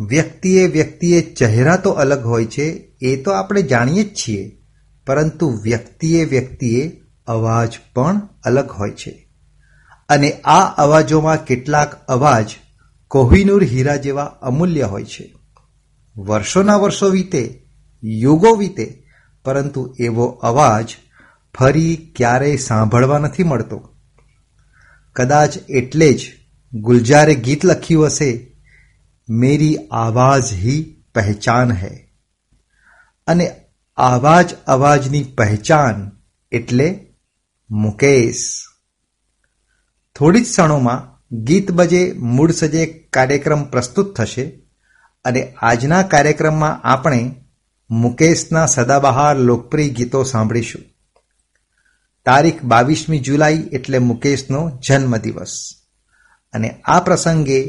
વ્યક્તિએ વ્યક્તિએ ચહેરા તો અલગ હોય છે, એ તો આપણે જાણીએ જ છીએ. પરંતુ વ્યક્તિએ વ્યક્તિએ અવાજ પણ અલગ હોય છે. અને આ અવાજોમાં કેટલાક અવાજ કોહિનૂર હીરા જેવા અમૂલ્ય હોય છે. વર્ષોના વર્ષો વીતે, યુગો વીતે, પરંતુ એવો અવાજ ફરી ક્યારેય સાંભળવા નથી મળતો. કદાચ એટલે જ ગુલજારે ગીત લખ્યું હશે મેરી આવાજ હી પહેચાન હૈ અને આવાજ અવાજની પહેચાન એટલે મુકેશ થોડી જ ક્ષણોમાં ગીત બજે મૂળ સજે કાર્યક્રમ પ્રસ્તુત થશે અને આજના કાર્યક્રમમાં આપણે મુકેશના સદાબહાર લોકપ્રિય ગીતો સાંભળીશું તારીખ બાવીસમી જુલાઈ એટલે મુકેશનો જન્મદિવસ અને આ પ્રસંગે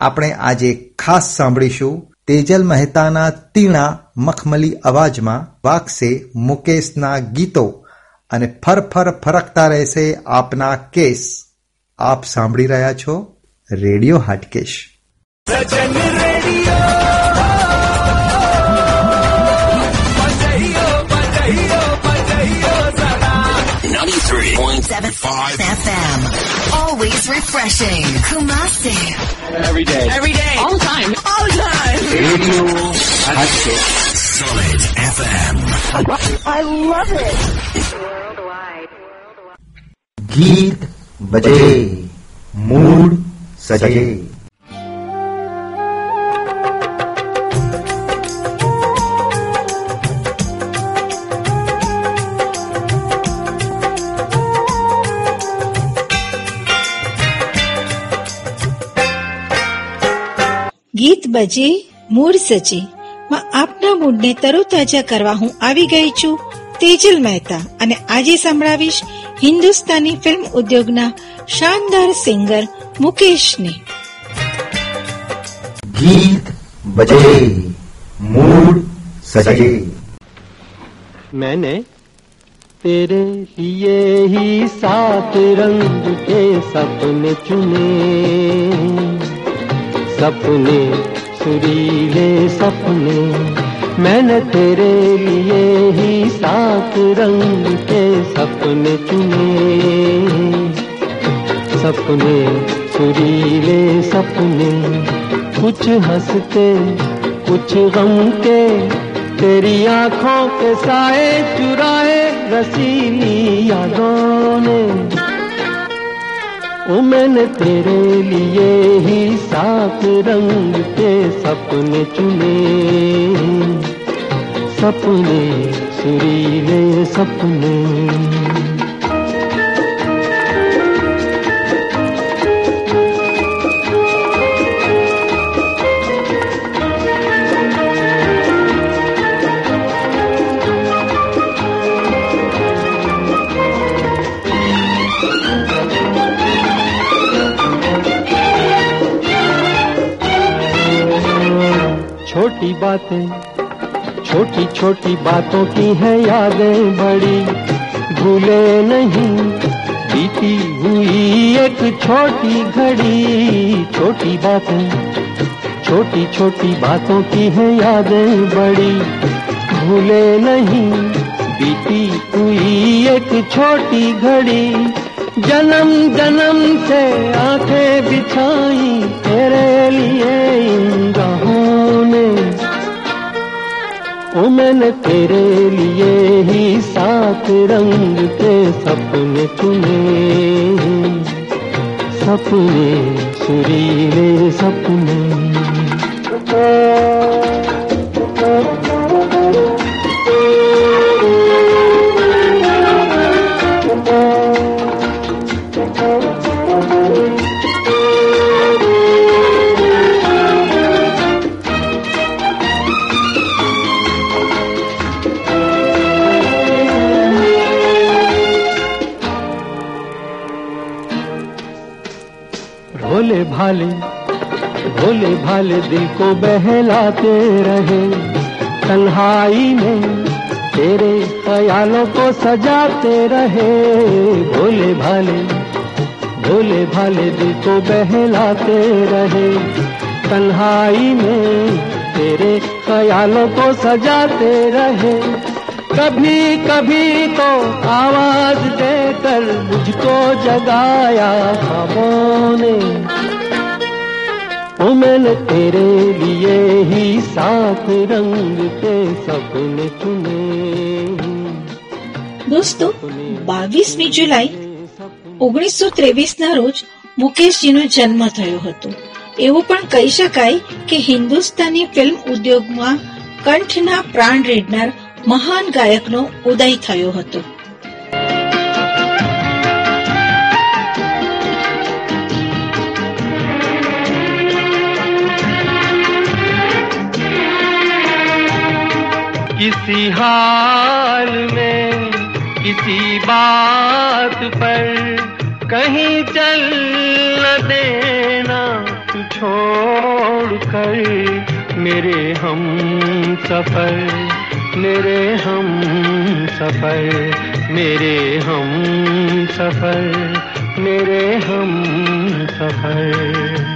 આપણે આજે ખાસ સાંભળીશું તેજલ મહેતાના તીણા મખમલી અવાજમાં વાગશે મુકેશના ગીતો અને ફર ફર ફરકતા રહેશે આપના કેસ. આપ સાંભળી રહ્યા છો radio Hatkesh. Radio. 107.5 FM. Always refreshing. Kumasi. Every day. Every day. All the time. All the time. Radio Solid FM. I love it. Worldwide. Worldwide. Geet बजे mood सजे બજી મૂડ સજી માં આપના મૂડને તરોતાજા કરવા હું આવી ગઈ છું તેજલ મહેતા અને આજે સંભળાવીશ હિન્દુસ્તાની ફિલ્મ ઉદ્યોગના શાનદાર સિંગર મુકેશને ગીત બજે મૂડ સજે मैंने तेरे लिए ही सात रंग के सपने चुने सपने सुरीले सपने, मैंने तेरे लिए ही सात रंग के सपने चुने। सपने सुरीले सपने, कुछ हँसते, कुछ गम के, तेरी आँखों के साए चुराए रसीली यादों ने। ओ मैंने तेरे लिए ही सात रंग के सपने चुने सपने सुरीले सपने। छोटी बातें, छोटी छोटी बातों की है यादें बड़ी। भूले नहीं, बीती हुई एक छोटी घड़ी। छोटी बातें, छोटी छोटी बातों की है यादें बड़ी। भूले नहीं, बीती हुई एक छोटी घड़ी। जन्म जन्म से आँखें बिछाई, तेरे लिए इन ने ओ मैंने तेरे लिए ही सात रंग के सपने चुने सपने सुरीले सपने। भले दिल को बहलाते रहे। तन्हाई में तेरे ख्यालों को सजाते रहे। भोले भाले भोले भाले दिल को बहलाते रहे। तन्हाई में तेरे ख्यालों को सजाते रहे। कभी कभी तो आवाज़ देकर मुझको जगाया खबों ने। मैंने तेरे लिए ही सात रंग के सपने चुने। દોસ્તો બાવીસમી જુલાઈ ઓગણીસો ત્રેવીસના રોજ મુકેશજીનો જન્મ થયો હતો. એવું પણ કહી શકાય કે હિન્દુસ્તાની ફિલ્મ ઉદ્યોગમાં કંઠના પ્રાણ રેડનાર મહાન ગાયકનો ઉદય થયો હતો. किसी हाल में किसी बात पर कहीं चल न देना तू छोड़ कर मेरे हम सफ़र, मेरे हम सफ़र, मेरे हम सफ़र, मेरे हम सफ़र।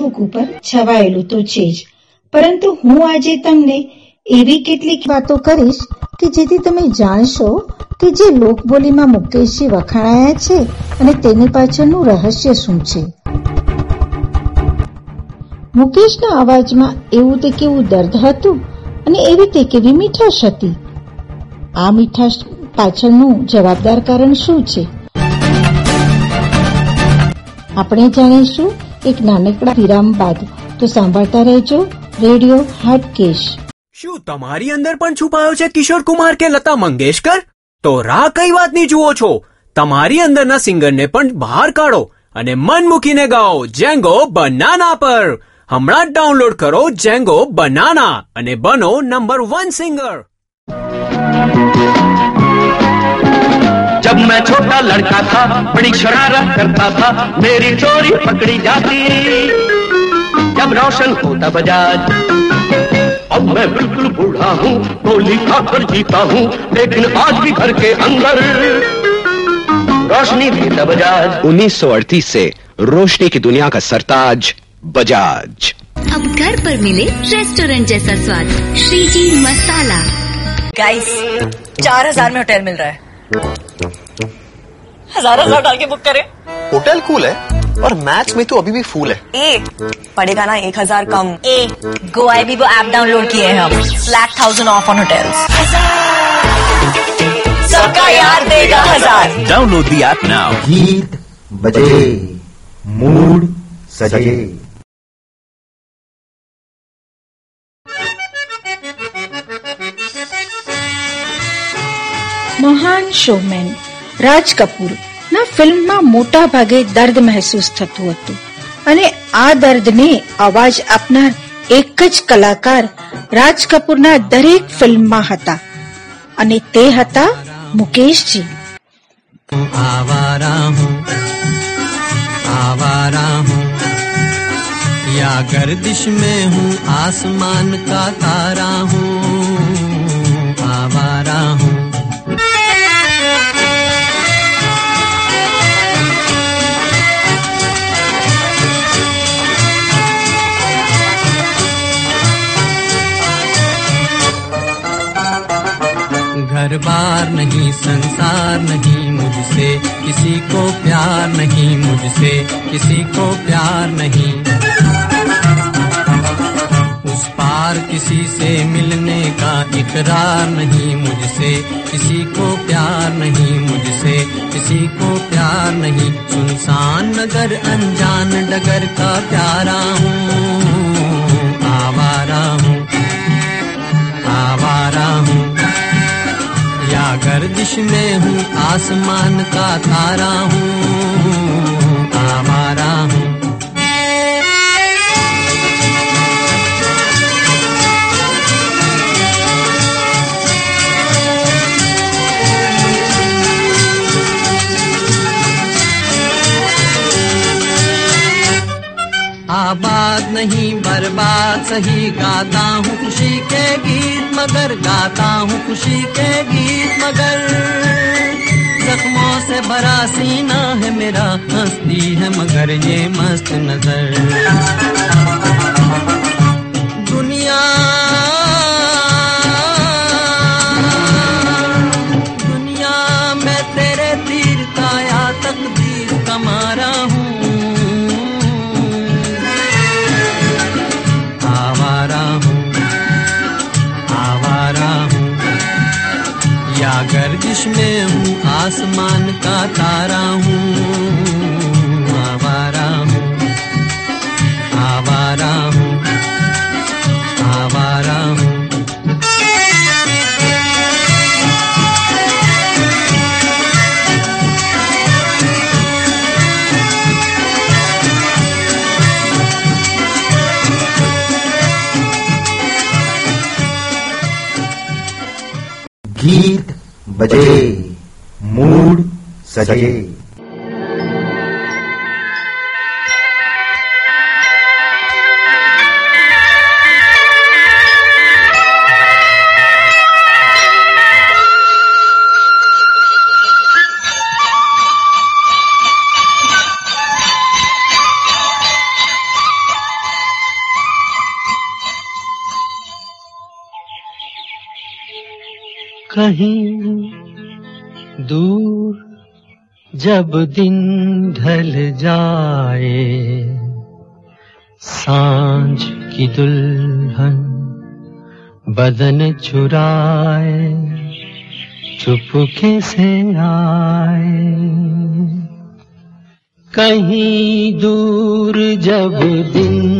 ફેસબુક ઉપર છવાયેલું તો છે જ. પરંતુ હું આજે તમને એવી કેટલીક વાતો કરીશ કે જેથી તમે જાણશો કે જે લોકબોલીમાં મુકેશજી વખાણાયા છે અને તેની પાછળનું રહસ્ય શું છે. મુકેશના અવાજમાં એવું તે કેવું દર્દ હતું અને એવી તે કેવી મીઠાશ હતી. આ મીઠાશ પાછળનું જવાબદાર કારણ શું છે? આપણે જાણીશું એક નાનકડા વિરામ બાદ. તો સાંભળતા રહેજો રેડિયો હાટકેશ. શું તમારી અંદર પણ છુપાયો છે કિશોર કુમાર કે લતા મંગેશકર? તો રાહ કઈ વાતની જુઓ છો? તમારી અંદરના સિંગરને પણ બહાર કાઢો અને મન મૂકીને ગાઓ જેંગો બનાના પર. હમણાં જ ડાઉનલોડ કરો જેંગો બનાના અને બનો નંબર વન સિંગર. जब मैं छोटा लड़का था बड़ी शरारत करता था मेरी चोरी पकड़ी जाती। जब रोशन होता बजाज अब मैं बिल्कुल बूढ़ा हूँ गोली खाकर जीता हूँ लेकिन आज भी घर के अंदर रोशनी देता बजाज। 1938 से रोशनी की दुनिया का सरताज बजाज। अब घर पर मिले रेस्टोरेंट जैसा स्वाद श्रीजी मसाला। गाइस चार हज़ार में होटल मिल रहा है। हज़ार हज़ार डाल के बुक करें। होटल कूल है और मैथ्स में तो अभी भी फूल है। ए पड़ेगा ना एक हज़ार कम। ए गो आई भी वो ऐप डाउनलोड किए हैं हम flat thousand off on hotel सबका यार देगा हज़ार। डाउनलोड दी ऐप नाउ गीत बजे मूड सजे। મહાન શોમેન રાજ કપૂર ના ફિલ્મમાં મોટા ભાગે દર્દ મહેસૂસ થતું હતું અને આ દર્દને અવાજ આપનાર એક જ કલાકાર રાજ કપૂરના દરેક ફિલ્મમાં હતા અને તે હતા મુકેશજી आवारा हूँ आवारा हूँ या गर्दिश में हूँ आसमान का तारा हूँ घर बार नहीं, संसार नहीं मुझसे, किसी को प्यार नहीं मुझसे, किसी को प्यार नहीं। उस पार किसी से मिलने का इकरार नहीं मुझसे, किसी को प्यार नहीं मुझसे, किसी को प्यार नहीं। सुनसान नगर, अनजान डगर का प्यारा हूँ, आवारा हूँ आवारा हूँ। गर्दिश में हूँ, आसमान का तारा हूँ, आवारा हूँ। आबाद नहीं, बर्बाद, सही गाता हूँ, खुशी के गीत। मगर गाता हूँ खुशी के गीत मगर। जख्मों से भरा सीना है मेरा, हंसती है मगर ये मस्त नज़र। का तारा हूँ आवारा हूँ आवारा हूँ आवारा हूँ। गीत बजे। सजे। कहीं जब दिन ढल जाए, साँझ की दुल्हन बदन चुराए, चुपके से आए। कहीं दूर जब दिन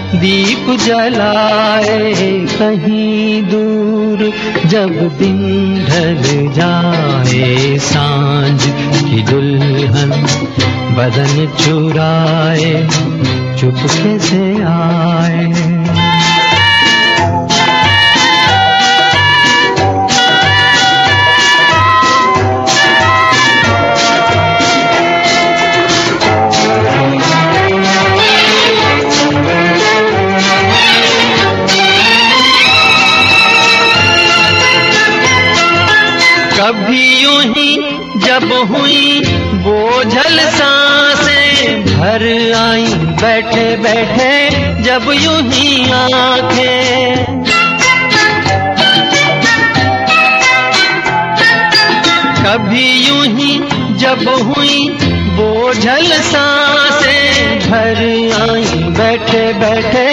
दीप जलाए कहीं दूर, जब दिन ढल जाए साँझ की दुल्हन बदन चुराए, चुपके से आए। कभी यूँ ही जब हुई बोझल साँसें भर आई बैठे बैठे जब यूँ ही आँखें। कभी यूँ ही जब हुई बोझल साँसें भर आई बैठे बैठे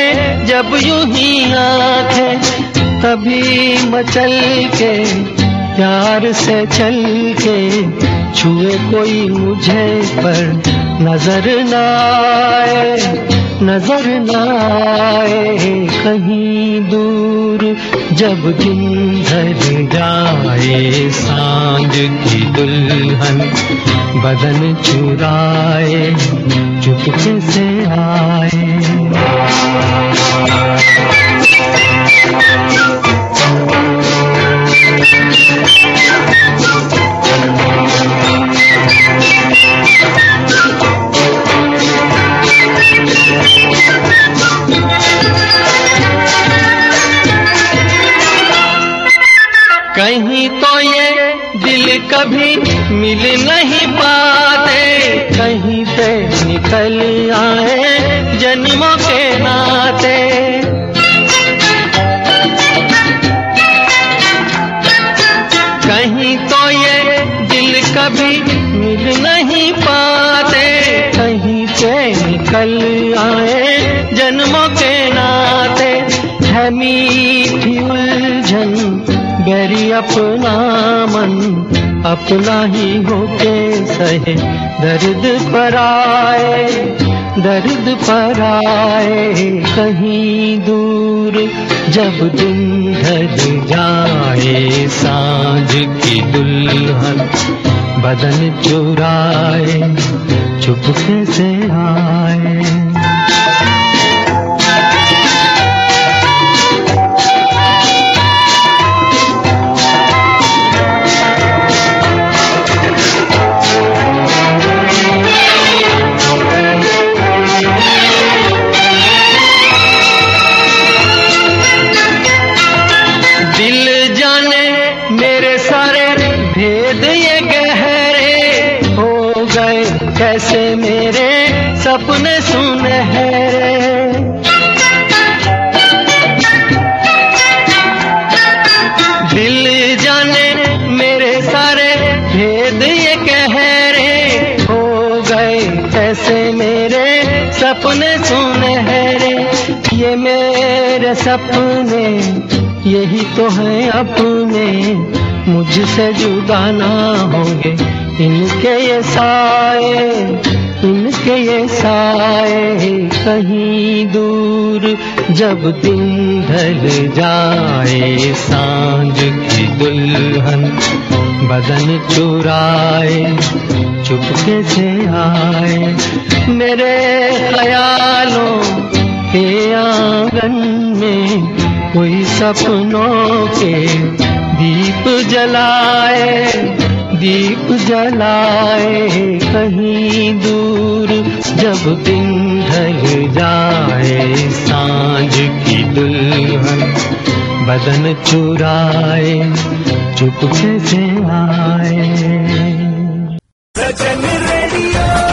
जब यूँ ही आँखें। तभी मचल के प्यार से चल के छुए कोई मुझे पर नज़र न आए, नज़र न आए। कहीं दूर जब दिन ढल जाए साँझ की दुल्हन बदन चुराए, चुपके से कहीं तो ये दिल कभी मिल नहीं पाते। कहीं से निकल आए जन्मों के नाते। निकल आए जन्मों के नाते, है मीठी उलझन गरी अपना मन, अपना ही होके सहे। दर्द पर आए, दर्द पर आए, कहीं दूर जब दिन ढल जाए, साँझ की दुल्हन बदन चुराए। चुपके से आए। सपने, यही तो है अपने। मुझसे जुदा ना होंगे इनके ये साए, इनके ये साए कहीं दूर। जब दिन ढल जाए साँझ की दुल्हन, बदन चुराए, चुपके से आए। मेरे ख्यालों के आँगन में कोई सपनों के दीप जलाए दीप जलाए कहीं दूर जब दिन ढल जाए साँझ की दुल्हन बदन चुराए, चुपके से आए। सजन radio.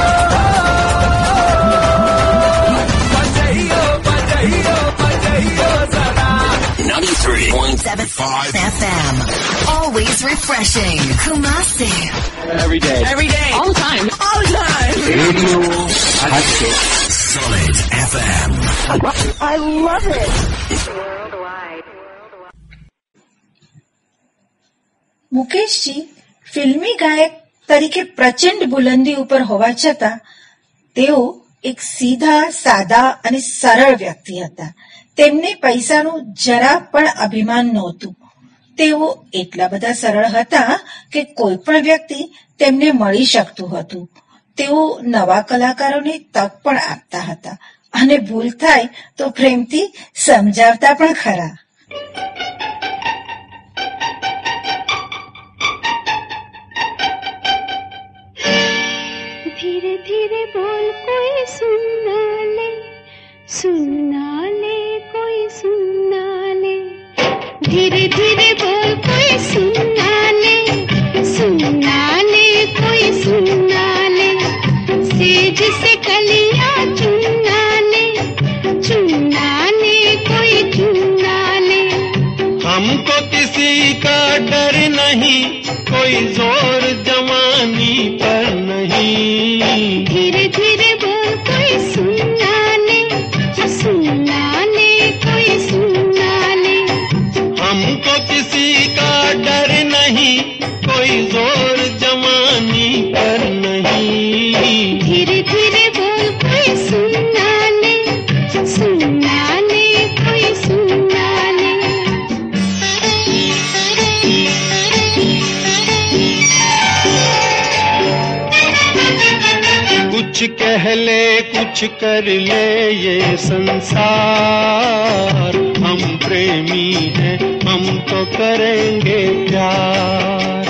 93.75 FM. Always refreshing. Kumasi. Every day. Every day. All the time. All the time. Radio Solid FM. I love it. Mukeshji ફિલ્મી ગાયક તરીકે પ્રચંડ બુલંદી ઉપર હોવા છતાં તેઓ એક સીધા સાદા અને સરળ વ્યક્તિ હતા તેમને પૈસાનું જરા પણ અભિમાન નહોતું. તેઓ એટલા બધા સરળ હતા કે કોઈ પણ વ્યક્તિ તેમને મળી શકતું હતું. તેઓ નવા કલાકારોને તક પણ આપતા હતા અને ભૂલ થાય તો પ્રેમથી સમજાવતા પણ ખરા. ધીરે ધીરે બોલ કોઈ સુનના લે સુનના લે कोई सुनना। ले धीरे धीरे बोल कोई सुनना। ले सुनना ले कोई सुनना। ले सेज से कलियाँ चुनना। ले चुनना ले कोई चुनना। ले हमको किसी का डर नहीं कोई ज़ोर जवानी पर नहीं। धीरे धीरे बोल कोई सुनना सुनना सुनना। ले किसी का डर नहीं कोई ज़ोर जवानी पर नहीं। कुछ कह ले कुछ कर ले ये संसार। हम प्रेमी हैं हम तो करेंगे प्यार।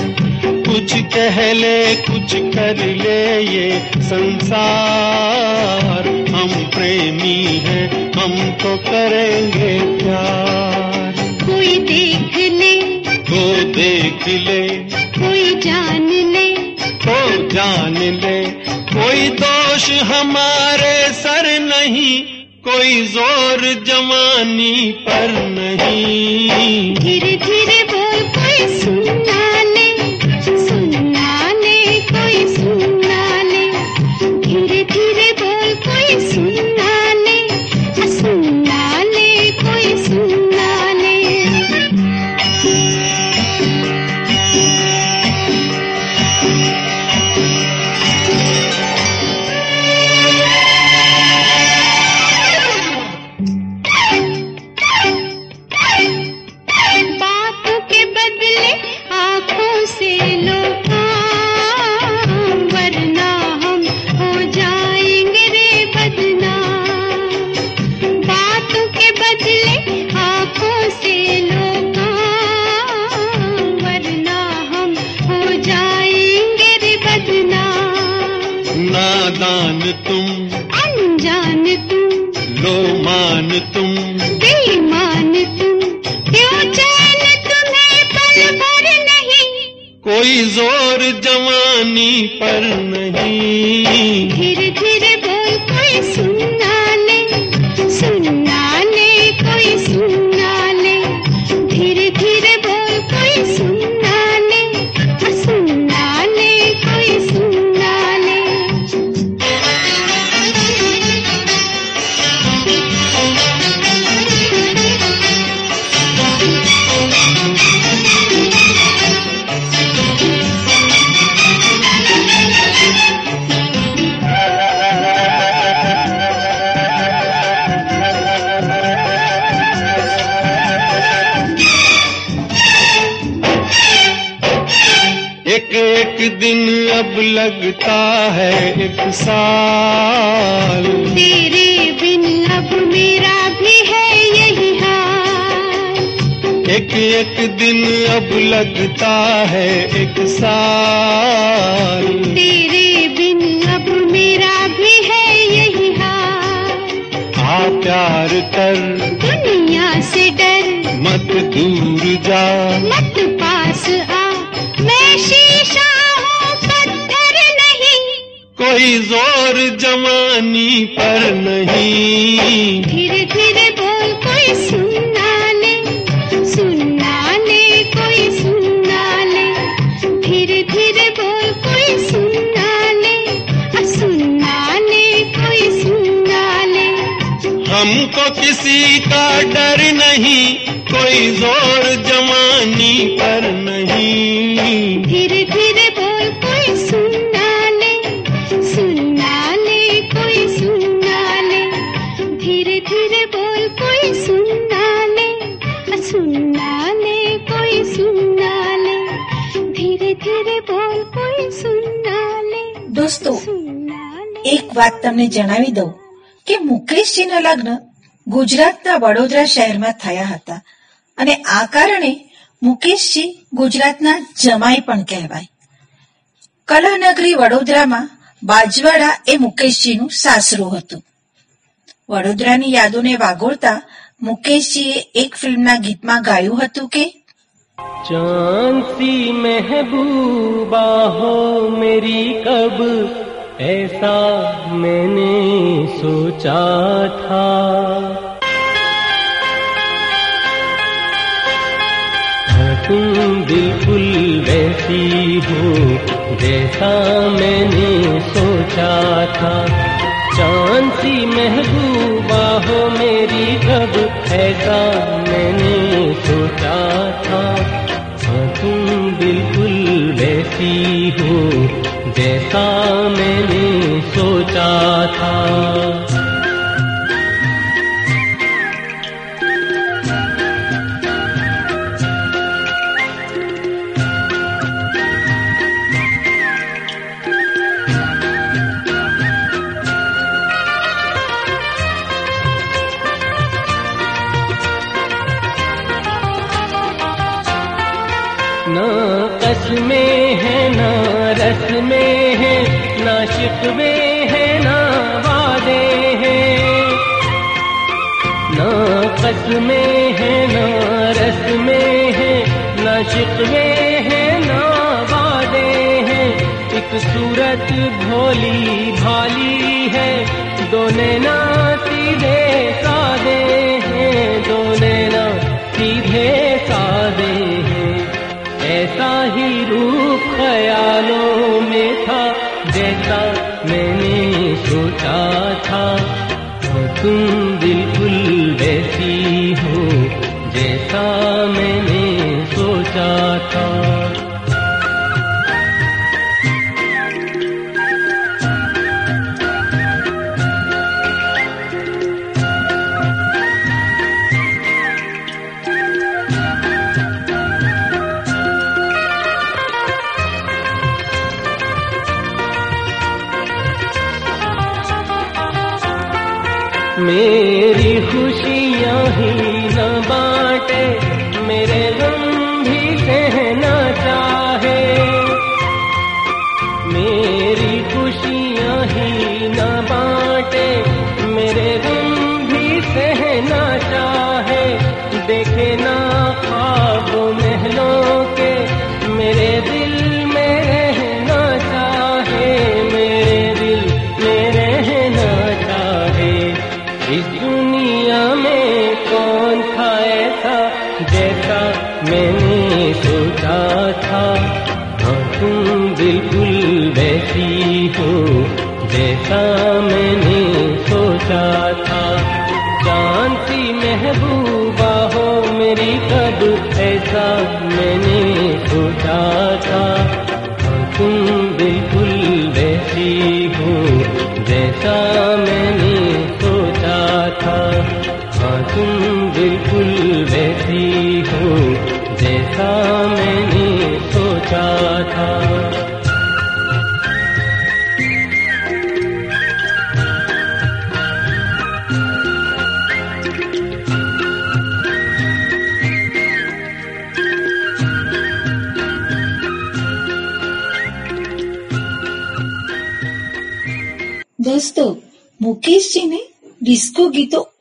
कुछ कह ले कुछ कर ले ये संसार। हम प्रेमी हैं हम तो करेंगे प्यार। कोई देख ले को देख ले कोई जान ले। को जान ले। कोई दोष हमारे सर नहीं, कोई ज़ोर जवानी पर नहीं। धीरे धीरे बोल कोई सुनना ले सुनना ले कोई सुनना। तुम मान तुम। बेईमान तुम। क्यों चैन तुम्हें पल भर नहीं? कोई ज़ोर जवानी पर नहीं। धीरे धीरे बोल कोई सुना ले सुना ले कोई सुनना एक दिन अब लगता है एक साल। तेरे बिन अब मेरा भी है यही हाल। एक एक दिन अब लगता है एक साल। तेरे बिन अब मेरा भी है यही हाल। आ प्यार कर दुनिया से डर मत दूर जा। मत कोई ज़ोर जवानी पर नहीं। धीरे धीरे बोल कोई सुनना ले सुनना ले कोई सुनना ले धीरे धीरे बोल कोई सुनना ले सुनना ले कोई सुनना ले हमको किसी का डर नहीं कोई ज़ोर जवानी पर नहीं વાત તમને જણાવી દઉં કે મુકેશજીના લગ્ન ગુજરાતના વડોદરા શહેરમાં થયા હતા અને આ કારણે મુકેશજી ગુજરાતના જમાઈ પણ કહેવાય. કલાનગરી વડોદરામાં બાજવાડા એ મુકેશજીનું સાસરું હતું. વડોદરાની યાદોને વાગોળતા મુકેશજીએ એક ફિલ્મના ગીતમાં ગાયું હતું કે ચાંદસી મહેબૂબા હો મેરી કબ ऐसा मैंने सोचा था। तुम बिल्कुल वैसी हो, जैसा मैंने सोचा था। चाँद सी महबूबा हो मेरी कब ऐसा मैंने सोचा था। तुम बिल्कुल वैसी हो जैसा मैंने सोचा था। ना कसमें है ना रस में है ना शिकवे है, ना वादे हैं। ना कसमें है, ना रस में है ना शिकवे है, ना वादे हैं। एक सूरत भोली भाली है दो नैना सीधे सादे हैं दो नैना सीधे सादे हैं। ऐसा ख्यालों में था जैसा मैंने सोचा था। तुम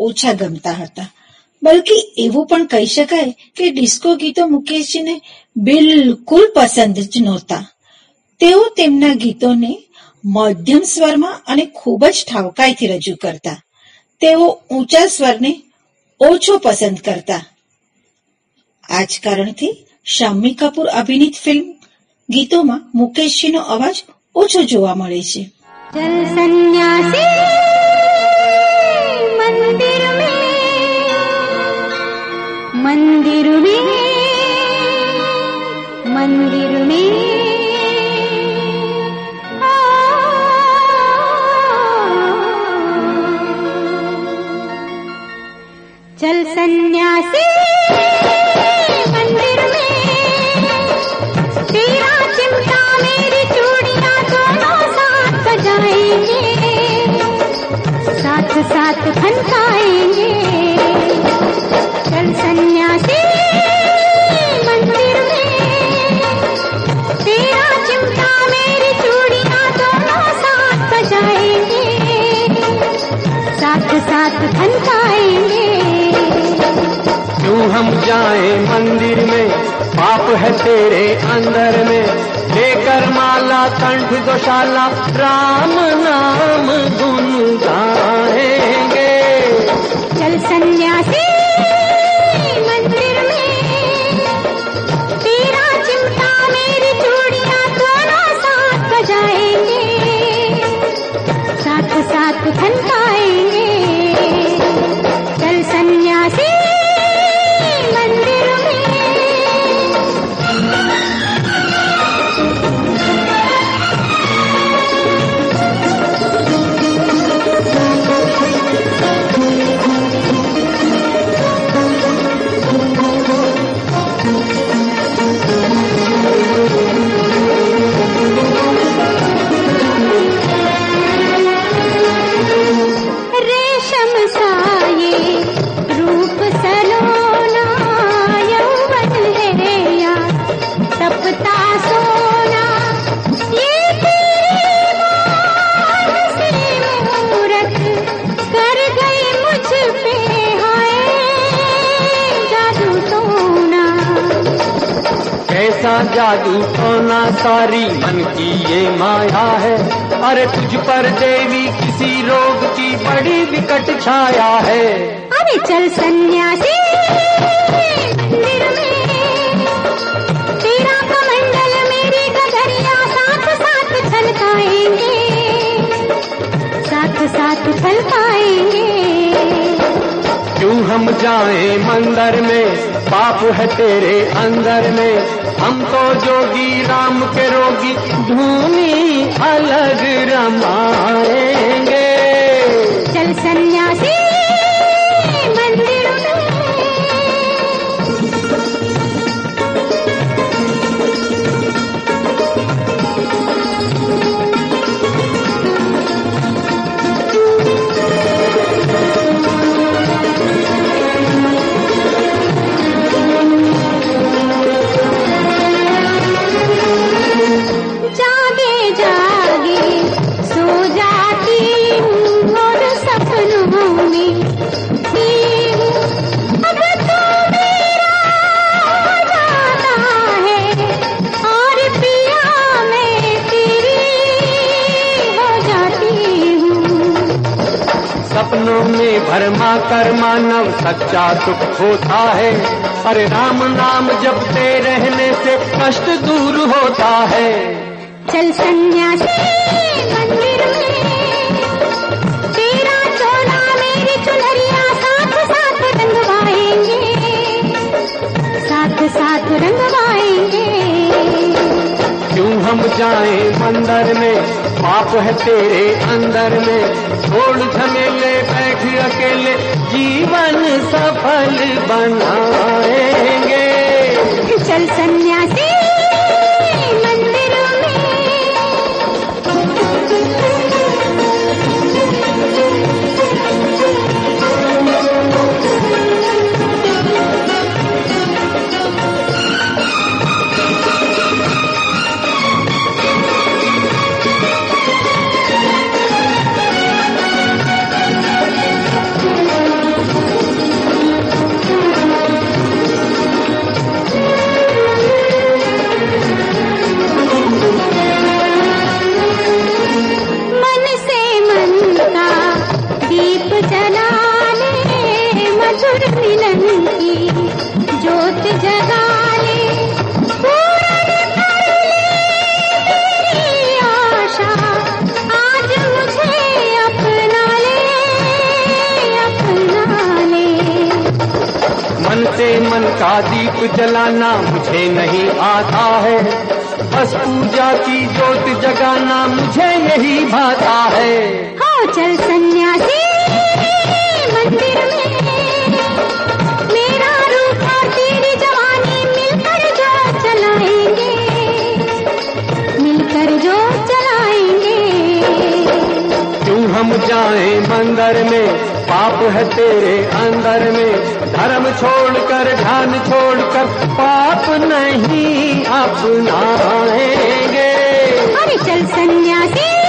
ઓછા ગમતા હતા. બલકી એવું પણ કહી શકાય કે ડિસ્કો ગીતો મુકેશજીને બિલકુલ પસંદ જ નહોતા. તેઓ તેમના ગીતોને મધ્યમ સ્વરમાં અને ખૂબ જ ઠાવકાઈથી રજૂ કરતા. તેઓ ઊંચા સ્વરને ઓછો પસંદ કરતા. આ જ કારણથી શામ્મી કપૂર અભિનીત ફિલ્મ ગીતોમાં મુકેશજીનો અવાજ ઓછો જોવા મળે છે. राम नाम जपते रहने से कष्ट दूर होता है। चल सन्यासी मंदिर साथ रंगवाएँगे। क्यों हम जाए मंदिर में? पाप है तेरे अंदर में। छोड़ झमेले साथ अकेले जीवन सफल बनाएँगे। चल सन्यासी का दीप जलाना मुझे नहीं आता है। बस पूजा की जोत जगाना मुझे यही भाता है। हो चल सन्यासी मंदिर में मेरा रूप तेरी जवानी मिलकर जो चलाएँगे मिलकर जो चलाएँगे। क्यों हम जाएँ मंदिर में? पाप है तेरे अंदर में। धर्म छोड़कर, ध्यान छोड़कर पाप नहीं अपनाएँगे अरे चल सन्यासी।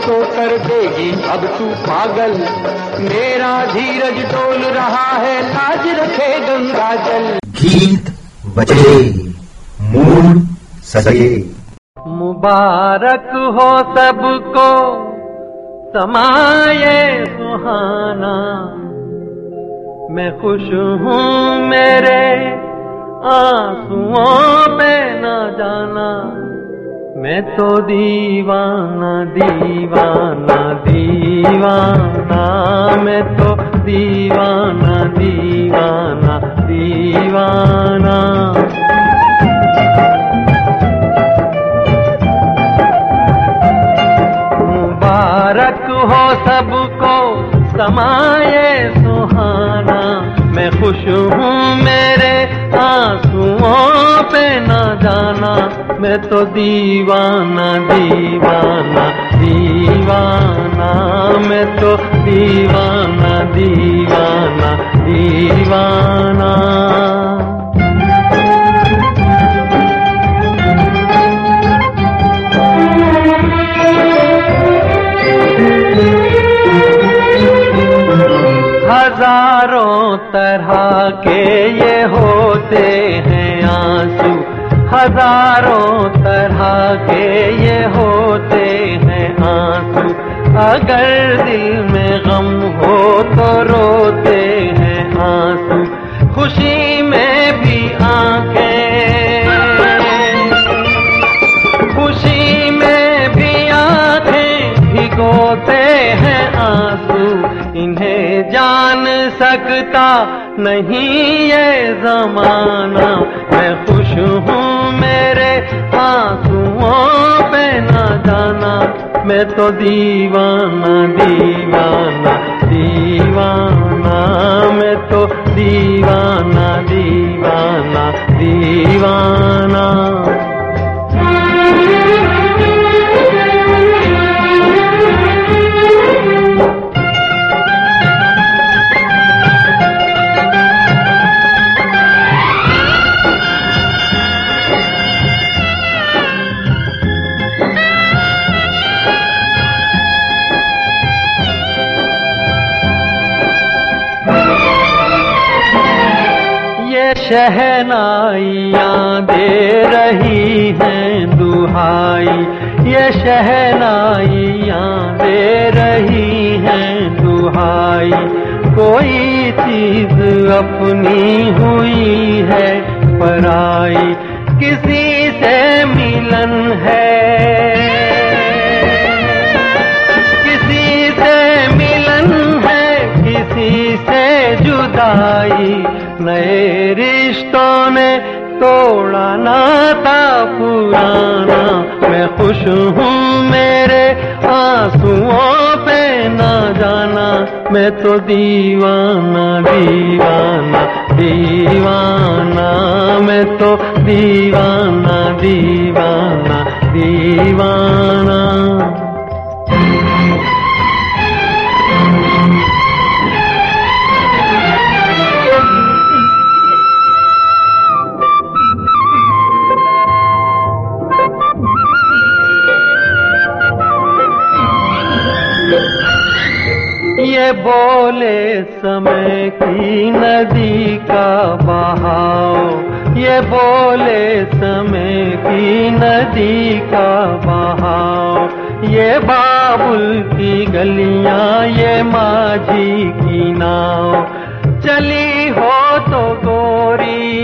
मुझको कर देगी। अब तू पागल। मेरा धीरज डोल रहा है। लाज रखे गंगा जल। गीत बजे मूड सजे। मुबारक हो सबको। समाये सुहाना। मैं खुश हूँ मेरे आंसुओं पे न जाना। मैं तो दीवाना दीवाना दीवाना। मैं तो दीवाना दीवाना दीवाना। मुबारक हो सबको, समाये सुहाना। मैं खुश हूँ मेरे आंसुओं पे न जाना। मैं तो दीवाना दीवाना दीवाना मैं तो दीवाना दीवाना दीवाना। हज़ारों तरह के ये होते हैं। हज़ारों तरह के ये होते हैं आँसू। अगर दिल में गम हो तो रोते हैं आँसू। खुशी में भी आँखें। खुशी में भी आँखें भिगोते हैं आँसू। इन्हें जान सकता नहीं ये जमाना। मैं खुश हूँ आंसुओं पे न जाना मैं तो दीवाना दीवाना दीवाना मैं तो दीवाना दीवाना दीवाना। शहनाइयाँ दे रही हैं दुहाई। ये शहनाइयाँ दे रही हैं दुहाई। कोई चीज़ अपनी हुई है पराई। किसी से मिलन है जुदाई। नए रिश्तों ने तोड़ा नाता पुराना। मैं खुश हूँ मेरे आंसुओं पे ना जाना। मैं तो दीवाना दीवाना दीवाना। मैं तो दीवाना दीवाना दीवाना। बोले समय की नदी का बहाव। ये बोले समय की नदी का बहाव। ये बाबुल की गलियाँ, ये माझी की नाव। चली हो तो गोरी।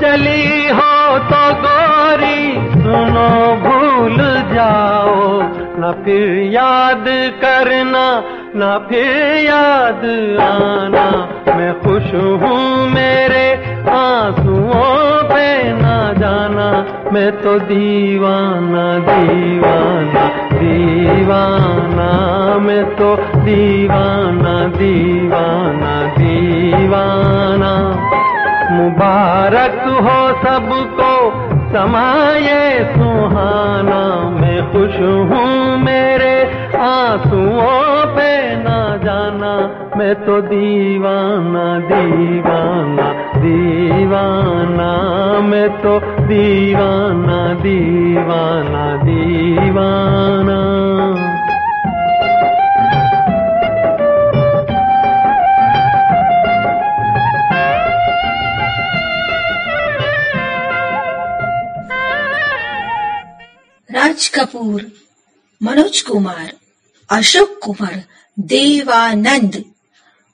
चली हो तो गोरी, सुनो भूल जाओ। न फिर याद करना, न फिर याद आना। मैं खुश हूँ मेरे आंसुओं पे ना जाना। मैं तो दीवाना दीवाना दीवाना। मैं तो दीवाना दीवाना दीवाना। मुबारक हो सबको समाये सुहाना, मैं खुश हूँ मेरे आंसुओं पे ना जाना। मैं तो दीवाना दीवाना दीवाना। मैं तो दीवाना दीवाना दीवाना। રાજ કપૂર મનોજ કુમાર અશોક કુમાર દેવાનંદ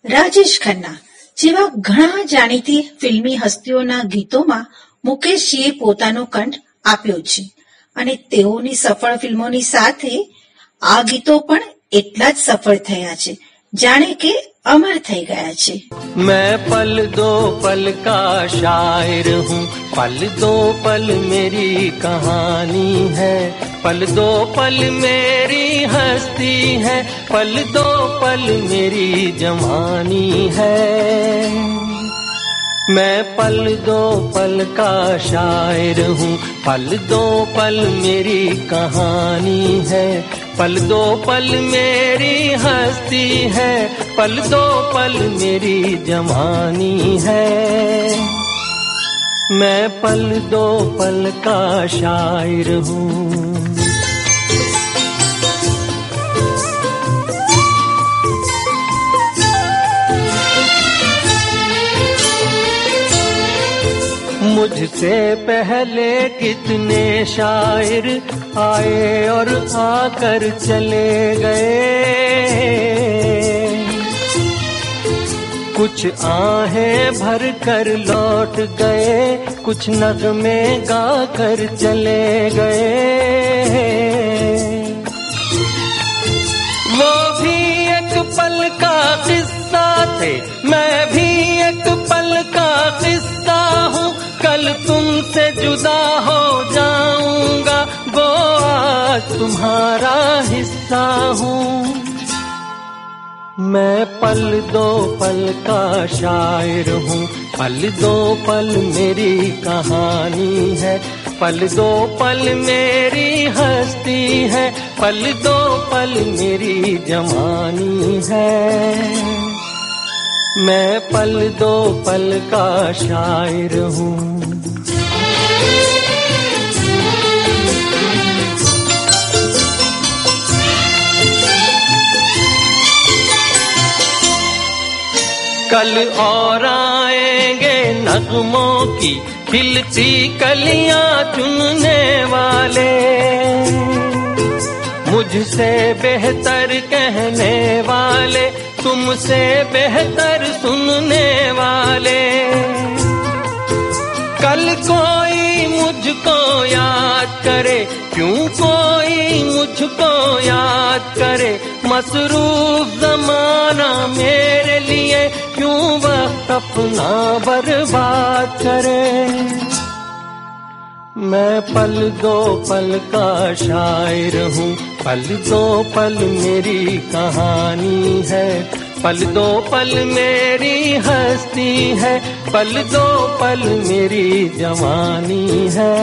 રાજેશ ખન્ના જેવા ઘણા જાણીતી ફિલ્મી હસ્તીઓના ગીતોમાં મુકેશજીએ પોતાનો કંઠ આપ્યો છે. અને તેઓની સફળ ફિલ્મોની સાથે આ ગીતો પણ એટલા જ સફળ થયા છે. જાણે કે અમર થઈ ગયા છે મેં પલ દો પલ કા શાયર હું પલ દો પલ મેરી કહાની હૈ પલ દો પલ મેરી હસ્તી હૈ પલ દો પલ મેરી જમાની હૈ मैं पल दो पल का शायर हूँ। पल दो पल मेरी कहानी है। पल दो पल मेरी हस्ती है। पल दो पल मेरी जवानी है। मैं पल दो पल का शायर हूँ। मुझसे पहले कितने शायर आए और आकर चले गए। कुछ आहें भर कर लौट गए, कुछ नगमे गा कर चले गए। वो भी एक पल का किस्सा थे, मैं भी एक पल का किस्सा हूँ। कल तुमसे जुदा हो जाऊँगा, वो आज तुम्हारा हिस्सा हूँ। मैं पल दो पल का शायर हूँ, पल दो पल मेरी कहानी है, पल दो पल मेरी हस्ती है, पल दो पल मेरी जवानी है। मैं पल दो पल का शायर हूँ। कल और आएँगे नगमों की खिलती कलियाँ चुनने वाले। मुझसे बेहतर कहने वाले, तुमसे बेहतर सुनने वाले। कल कोई मुझको याद करे, क्यों कोई मुझको याद करे? मसरूफ जमाना मेरे लिए, क्यों वक्त अपना बर्बाद करे? मैं पल दो पल का शायर हूँ पल दो पल मेरी कहानी है। पल दो पल मेरी हस्ती है। पल दो पल मेरी जवानी है।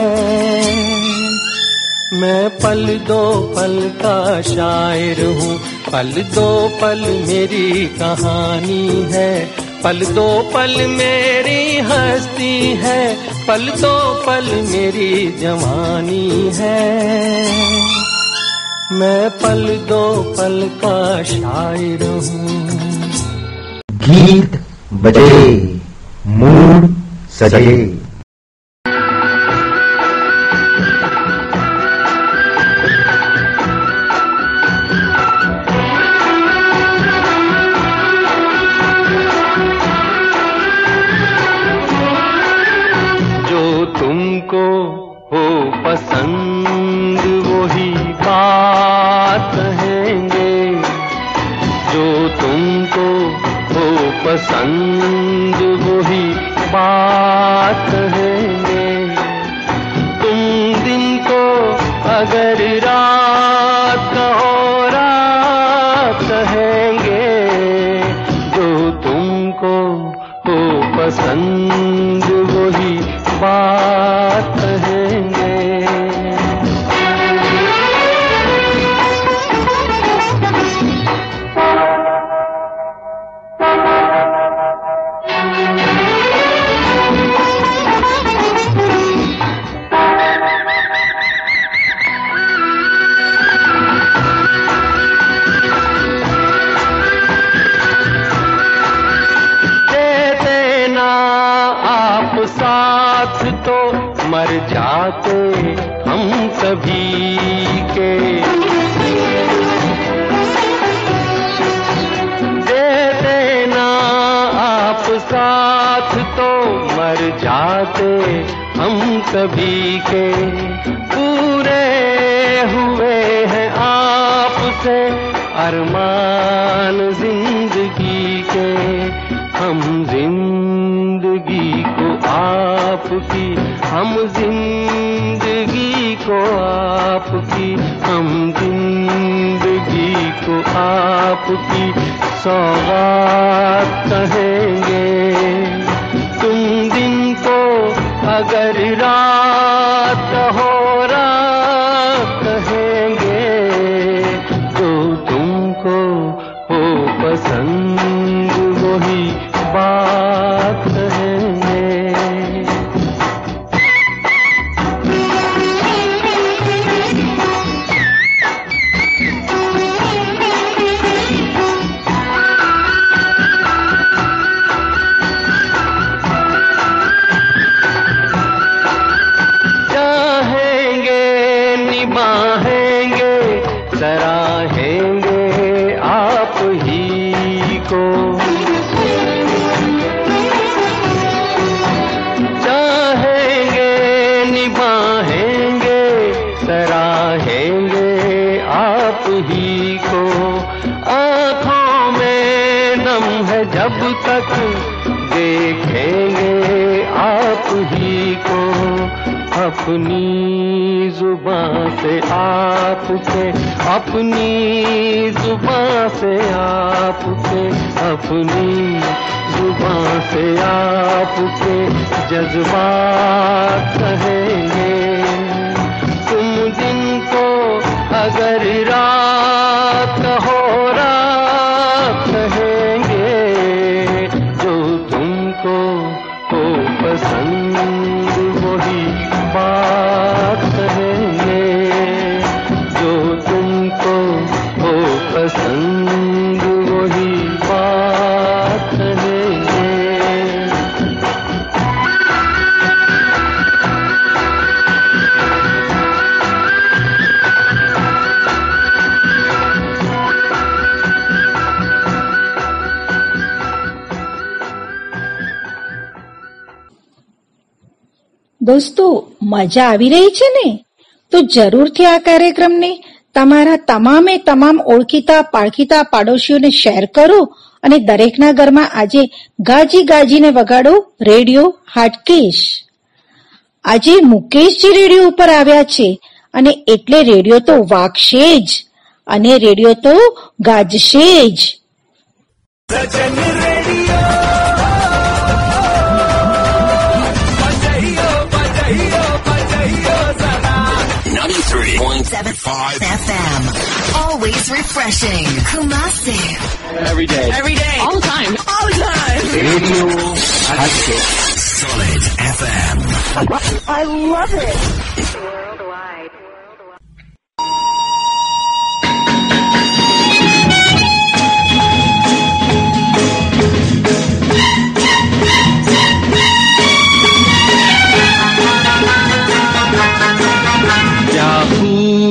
मैं पल दो पल का शायर हूँ। पल दो पल मेरी कहानी है। पल दो पल मेरी हस्ती है। पल दो पल मेरी जवानी है। मैं पल दो पल का शायर हूँ। गीत बजे मूड सजे। सौगात कहेंगे। तुम दिन को अगर रात अपनी ज़ुबान से आपके, अपनी ज़ुबान से आपके जज्बात कहेंगे। तुम दिन को अगर रात દોસ્તો મજા આવી રહી છે ને? તો જરૂરથી આ કાર્યક્રમને તમારા તમામે તમામ ઓળખીતા પાળખીતા પાડોશીઓને શેર કરો અને દરેકના ઘરમાં આજે ગાજી ગાજીને વગાડો રેડિયો હાટકેશ. આજે મુકેશજી રેડિયો ઉપર આવ્યા છે અને એટલે રેડિયો તો વાગશે જ અને રેડિયો તો ગાજશે જ. 93.75 FM. Always refreshing. Kumasi. every day. Every day. All the time. All the time. Radio Hatchet. Solid FM. I love it.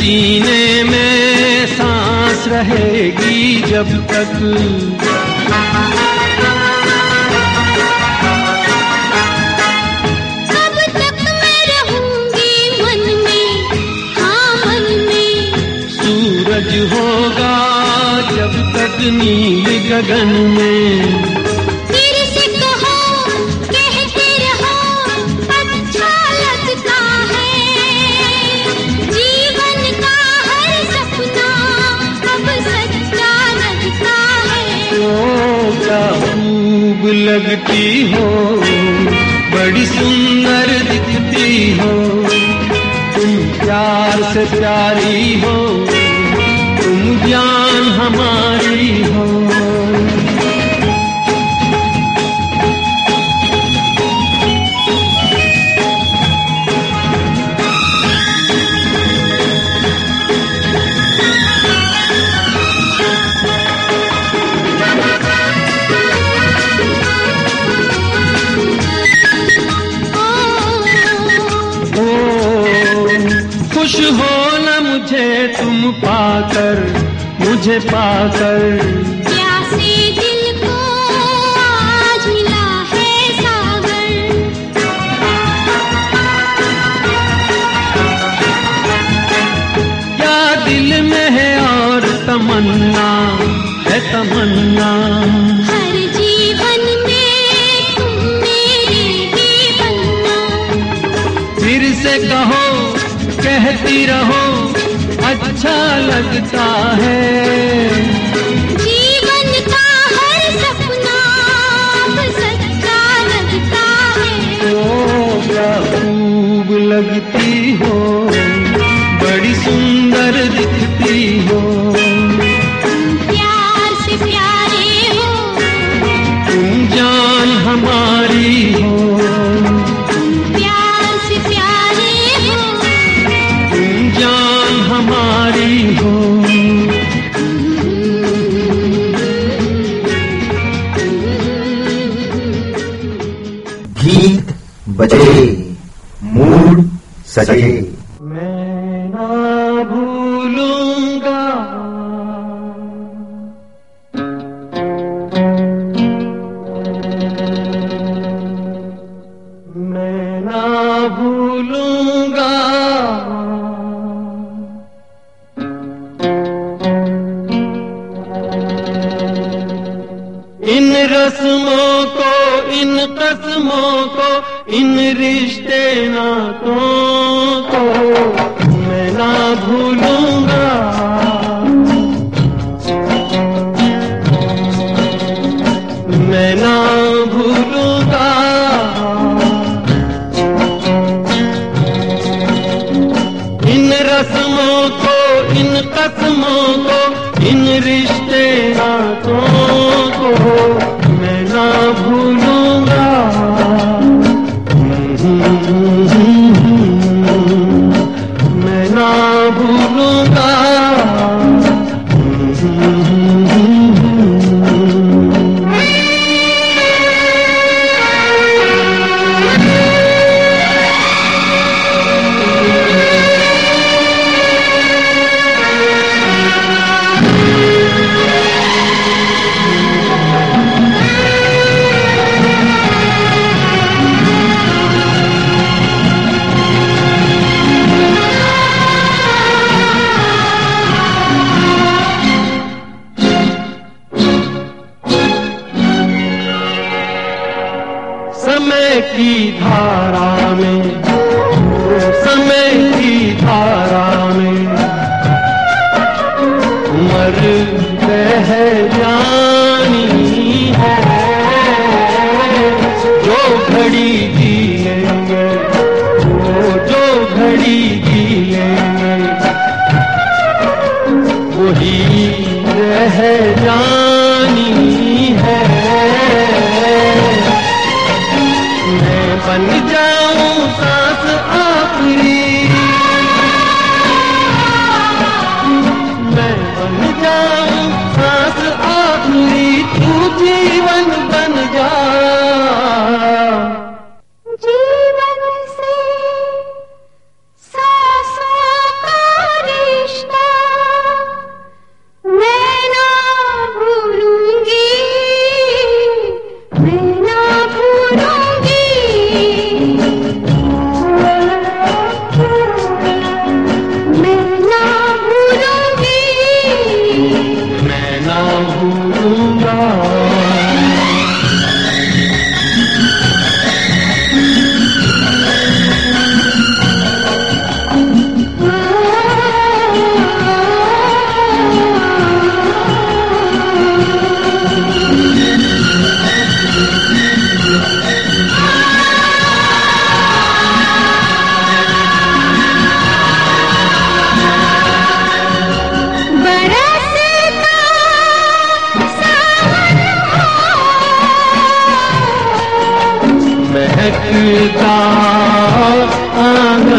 सीने में सांस रहेगी जब तक। कब तक मैं रहूँगी मन में हाँ मन में। सूरज होगा जब तक नील गगन में। लगती हो बड़ी सुंदर दिखती हो तुम प्यार से प्यारी हो मुझे पाकर लगता है। जीवन का हर सपना अब सच्चा लगता है। ओ क्या खूब लगती हो बड़ी सुंदर दिखती हो। प्यार से प्यारे हो। तुम जान हमारी हो। सजे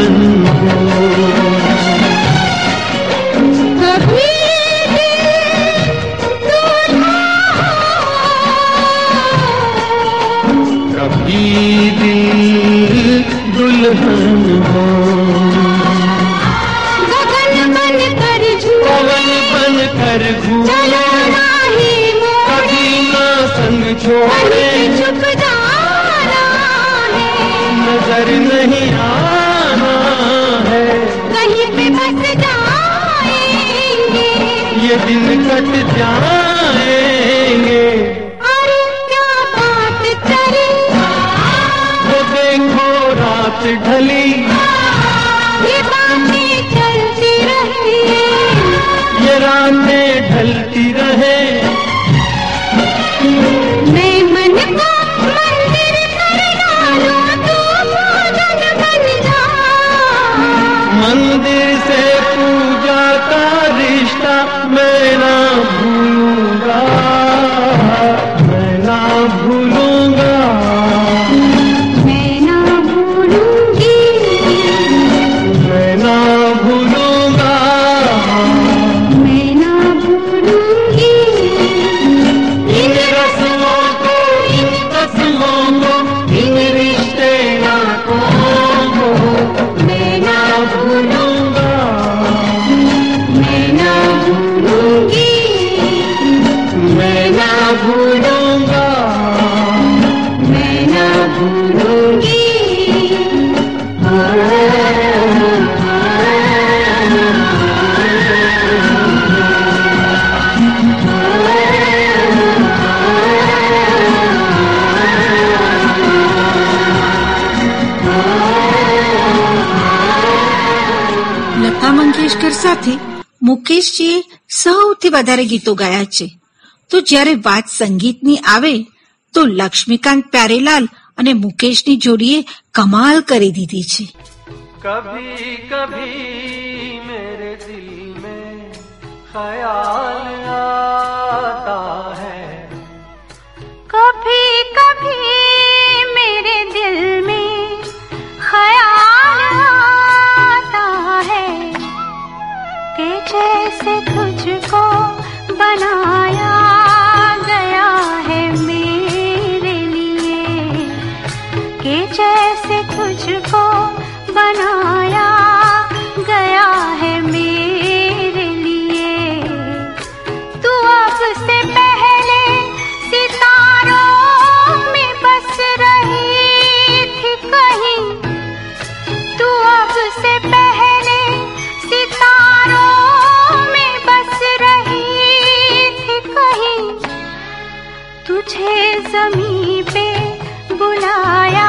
thân hồn जाना મુકેશજીએ સૌથી વધારે ગીતો ગાયા છે. તો જ્યારે વાત સંગીતની આવે તો લક્ષ્મીકાંત પ્યારેલાલ અને મુકેશની જોડીએ કમાલ કરી દીધી છે. કભી કભી મેરે દિલ મેં ખ્યાલ આતા હૈ. કભી કભી મેરે દિલ મેં के जैसे तुझको बनाया गया है मेरे लिए। के जैसे तुझको बना मुझे जमी पे बुलाया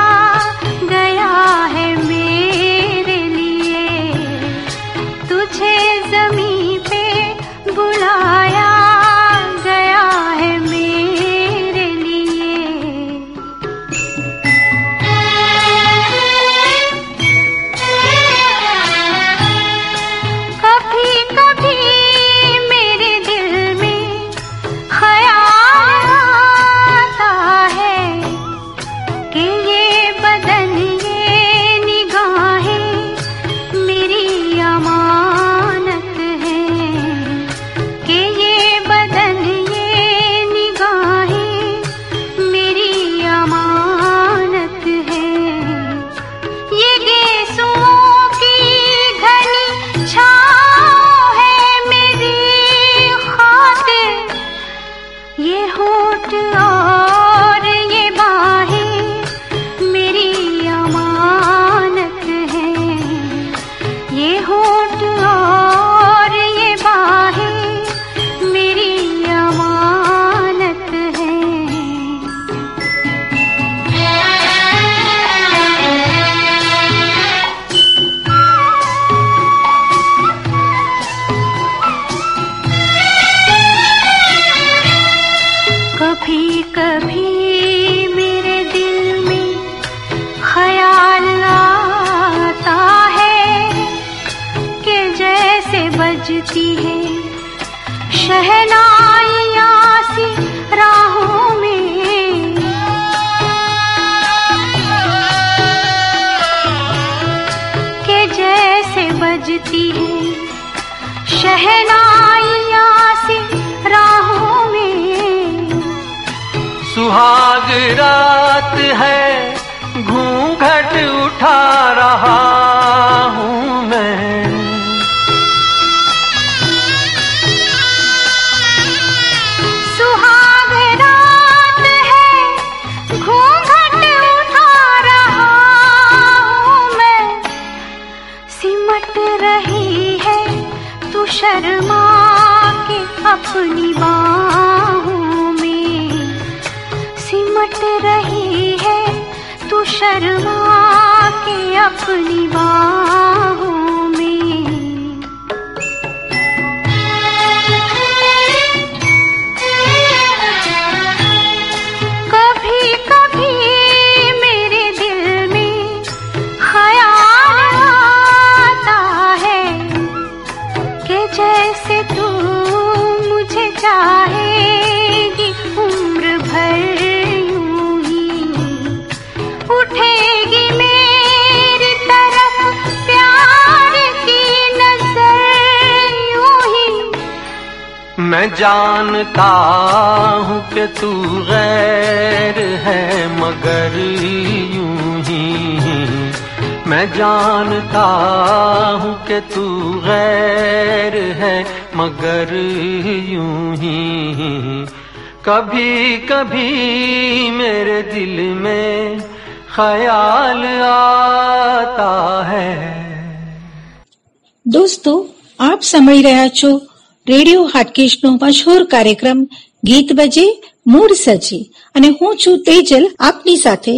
સાંભળી રહ્યા છો. રેડિયો હાટકેશનો મશહૂર કાર્યક્રમ ગીત બજે મૂળ સજી અને હું છું તેજલ આપની સાથે.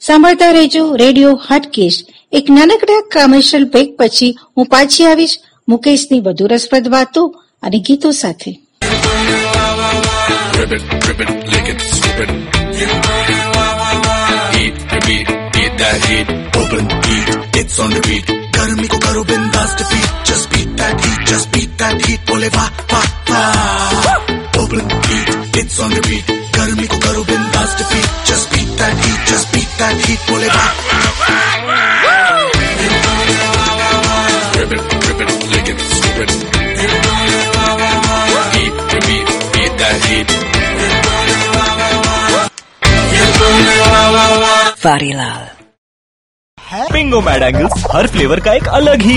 સાંભળતા રહેજો રેડિયો હાટકેશ. એક નાનકડા કમર્શિયલ બ્રેક પછી હું પાછી આવીશ. મુકેશની વધુ રસપ્રદ વાતો અને ગીતો સાથે. Ribbon, ribbon, lick it, repeat, eat that heat. Open, eat, it's on repeat. गर्मी को करो बिंदास defeat. Just beat that heat, just beat that heat. बोले वाह वाह वाह. Open, eat, it's on repeat. गर्मी को करो बिंदास defeat. Just beat that heat, just beat that heat. बोले वाह Rip it, rip it, lick it, strip it. Eat, repeat, eat that heat. वारीलाल Bingo mad angles हर फ्लेवर का एक अलग ही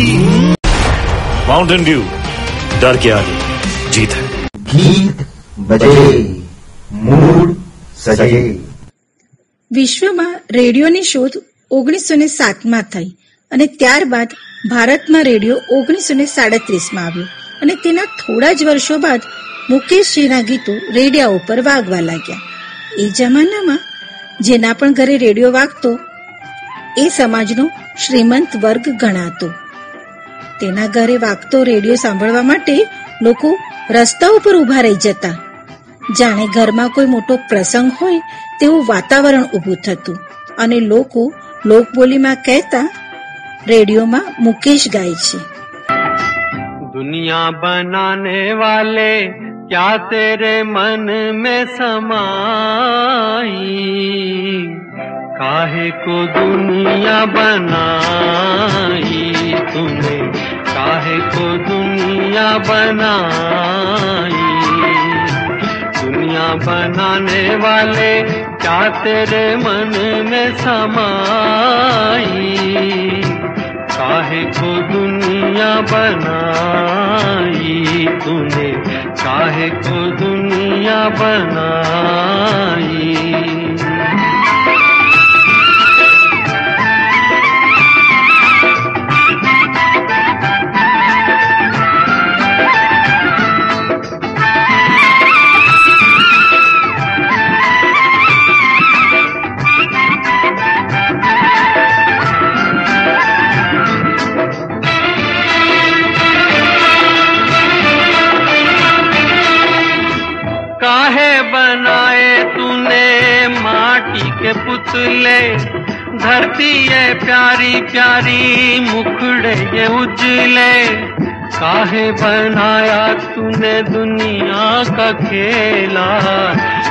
माउंटेन ड्यू डर के आगे जीत है ગીત બજે મૂડ સજે વિશ્વમાં રેડિયોની શોધ ઓગણીસો ને સાતમાં થઈ અને ત્યારબાદ ભારતમાં રેડિયો ઓગણીસો ને સાડત્રીસમાં આવ્યો અને તેના થોડા જ વર્ષો બાદ મુકેશજીના ગીતો રેડિયા ઉપર વાગવા લાગ્યા એ જમાનામાં જેના પણ ઘરે રેડિયો વાગતો એ સમાજનો શ્રીમંત વર્ગ ગણાતો. તેના ઘરે વાગતો રેડિયો સાંભળવા માટે લોકો રસ્તા ઉપર ઊભા રહી જતા. જાણે ઘરમાં કોઈ મોટો પ્રસંગ હોય તેવું વાતાવરણ ઊભું થતું અને લોકો લોકબોલીમાં કહેતા, રેડિયોમાં મુકેશ ગાય છે. દુનિયા બનાને વાલે ક્યા તેરે મન મે સમાઈ? काहे को दुनिया बनाई तूने? काहे को दुनिया बनाई? दुनिया बनाने वाले क्या तेरे मन में समाई? काहे को दुनिया बनाई तूने? काहे को दुनिया बनाई? के पुतले, धरती ये प्यारी प्यारी, मुखड़े ये उजले। काहे बनाया तूने दुनिया का खेला?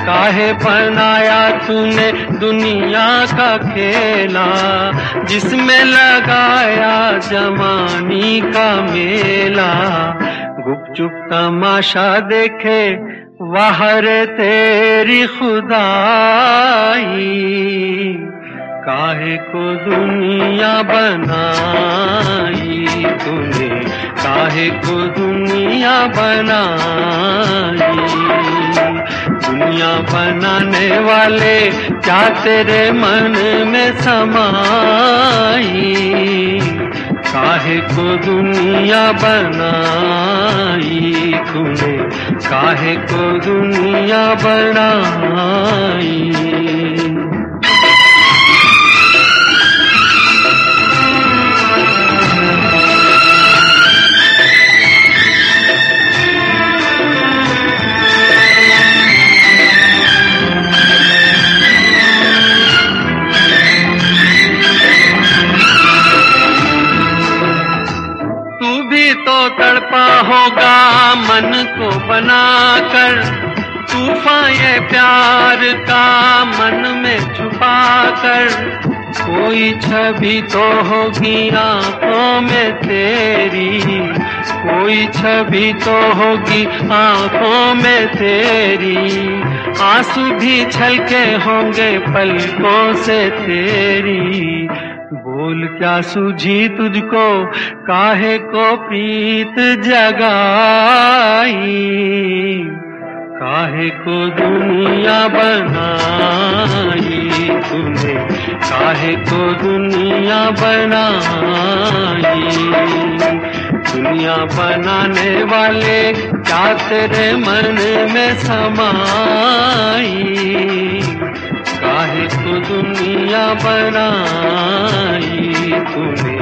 काहे बनाया तूने दुनिया का खेला? जिसमें लगाया जवानी का मेला। गुपचुप तमाशा देखे वाहर तेरी खुदाई, काहे को दुनिया बनाई तूने? काहे को दुनिया बनाई? दुनिया बनाने वाले क्या तेरे मन में समाई? काहे को दुनिया बनाई तूने काहे को दुनिया बनाई। तड़पा होगा मन को बनाकर। तूफ़ान ये प्यार का मन में छुपा कर कोई छवि तो होगी आँखों में तेरी। कोई छवि तो होगी आँखों में तेरी। आँसू भी छलके होंगे पलकों से तेरी। बोल, क्या सूझी तुझको? काहे को पीत जगाई? काहे को दुनिया बनाई तूने? काहे को दुनिया बनाई? दुनिया बनाने वाले क्या तेरे मन में समाई? काहे को दुनिया बनाई तूने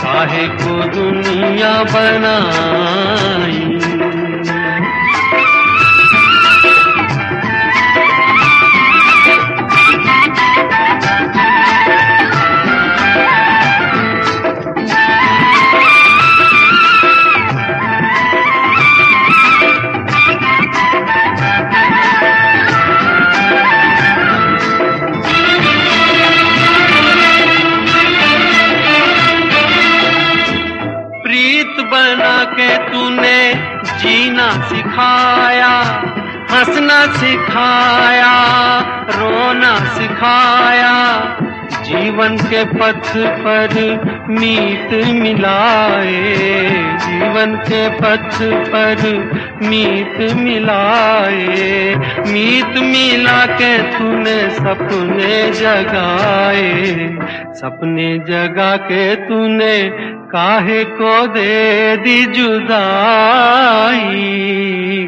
काहे को दुनिया बनाई। जीना सिखाया हंसना सिखाया रोना सिखाया। जीवन के पथ पर मीत मिलाए, जीवन के पथ पर मीत मिलाए। मीत मिला के तूने सपने जगाए, सपने जगा के तूने काहे को दे दी जुदाई?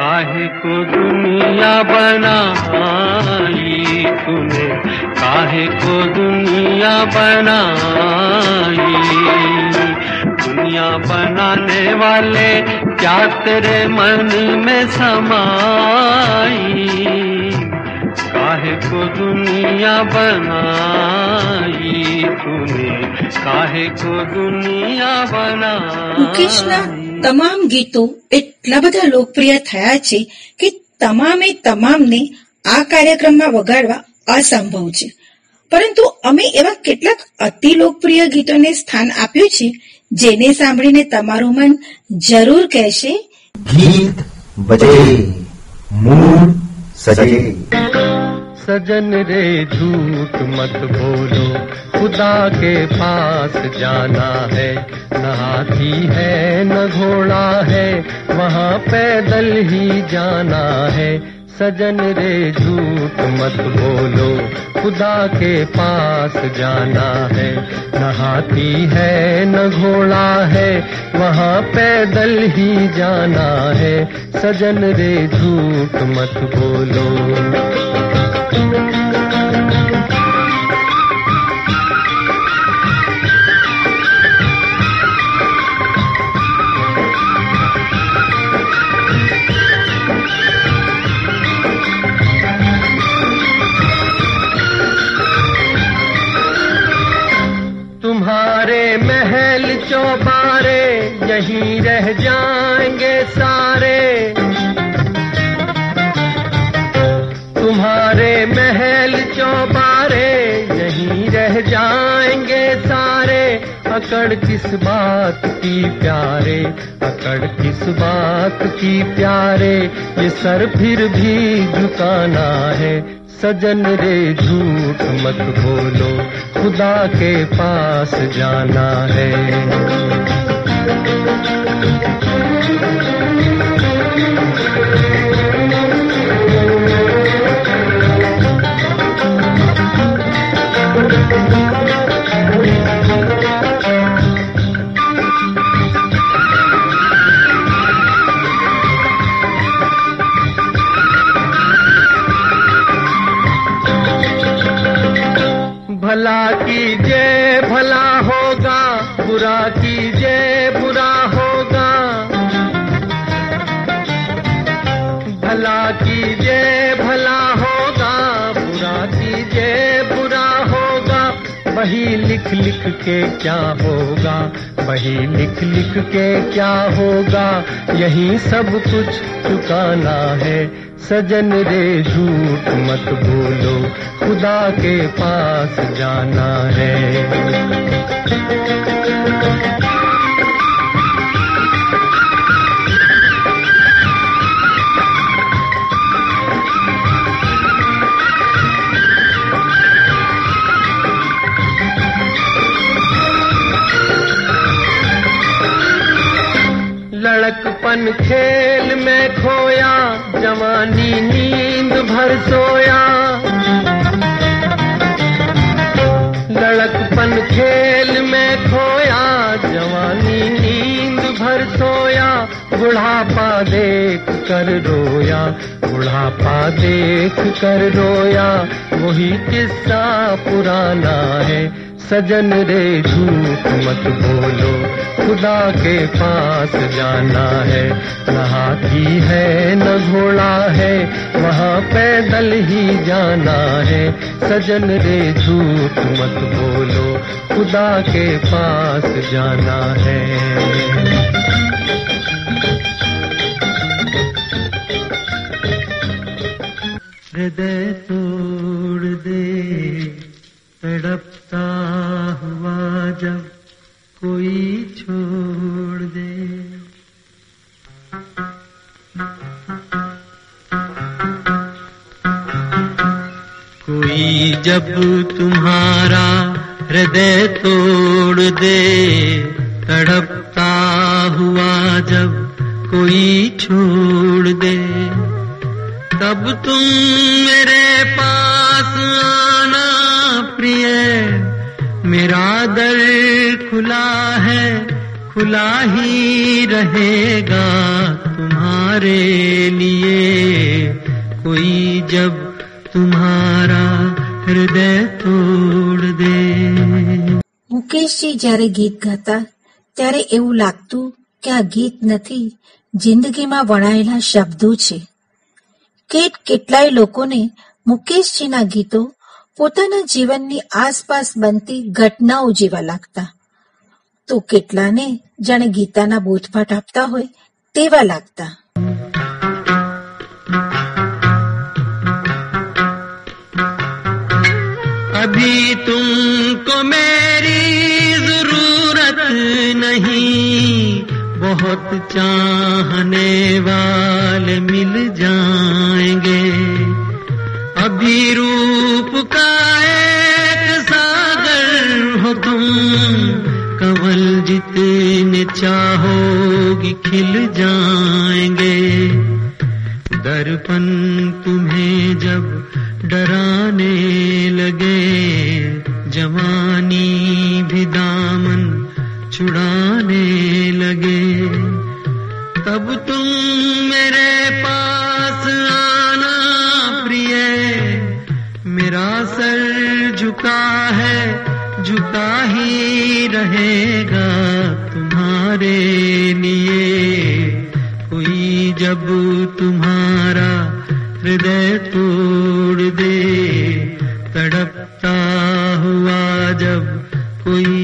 काहे को दुनिया बनाई तूने? काहे को दुनिया बनाई दुनिया बनाने वाले क्या तेरे मन में समाई काहे को दुनिया बनाई तूने काहे को दुनिया बनाई મુકેશના તમામ ગીતો એટલા બધા લોકપ્રિય થયા છે કે તમામે તમામને આ કાર્યક્રમમાં વગાડવા અસંભવ છે પરંતુ અમે એવા કેટલાક અતિ લોકપ્રિય ગીતોને સ્થાન આપ્યું છે જેને સાંભળીને તમારું મન જરૂર કહેશે ગીત બજે મૂળ સજે सजन रे झूठ मत बोलो खुदा के पास जाना है न हाथी है न घोड़ा है वहाँ पैदल ही जाना है सजन रे, झूठ मत बोलो। खुदा के पास जाना है। न हाथी है, न घोड़ा है। वहाँ पैदल ही जाना है। सजन रे, झूठ मत बोलो। रह जाएँगे सारे। तुम्हारे महल चौबारे यहीं रह जाएँगे सारे। अकड़ किस बात की प्यारे, अकड़ किस बात की प्यारे। ये सर फिर भी झुकाना है, सजन रे झूठ मत बोलो, खुदा के पास जाना है। भला कीजिए भला होगा बुरा लिख लिख के क्या होगा? वही लिख लिख के क्या होगा? यही सब कुछ चुकाना है। सजन रे झूठ मत बोलो खुदा के पास जाना है। लड़कपन खेल में खोया, जवानी नींद भर सोया। लड़कपन खेल में खोया, जवानी नींद भर सोया। बुढ़ापा देख कर रोया, बुढ़ापा देख कर रोया। वही किस्सा पुराना है सजन रे, झूठ मत बोलो। खुदा के पास जाना है न हाथी है, न घोड़ा है, वहाँ पैदल ही जाना है। सजन रे, झूठ मत बोलो, खुदा के पास जाना है। हृदय तोड़ दे तड़पता हुआ जब कोई छोड़ दे। कोई जब तुम्हारा हृदय तोड़ दे, तड़पता हुआ जब कोई छोड़ दे। तब तुम मेरे पास आना प्रिय मेरा दर खुला है खुला ही रहेगा तुम्हारे लिए कोई जब तुम्हारा હૃદય તોડ દે મુકેશજી જ્યારે ગીત ગાતા ત્યારે એવું લાગતું કે આ ગીત નથી જિંદગીમાં વણાયેલા શબ્દો છે કેટ કેટલાય લોકોને મુકેશજીના ગીતો પોતાના જીવનની આસપાસ બનતી ઘટનાઓ જેવા લાગતા તો કેટલાને જાણે ગીતાના બોધપાઠ આપતા હોય તેવા લાગતા अभी तुमको मेरी जरूरत नहीं बहुत चाहने वाले मिल जाएंगे अभी रूप का एक सागर हो तुम। कमल जितने चाहोगी खिल जाएँगे। दर्पण तुम्हें जब डराने लगे, जवानी भी दामन छुड़ाने लगे। तब तुम मेरे पास मेरा सर झुका है, झुका ही रहेगा तुम्हारे लिए। कोई जब तुम्हारा हृदय तोड़ दे, तड़पता हुआ जब कोई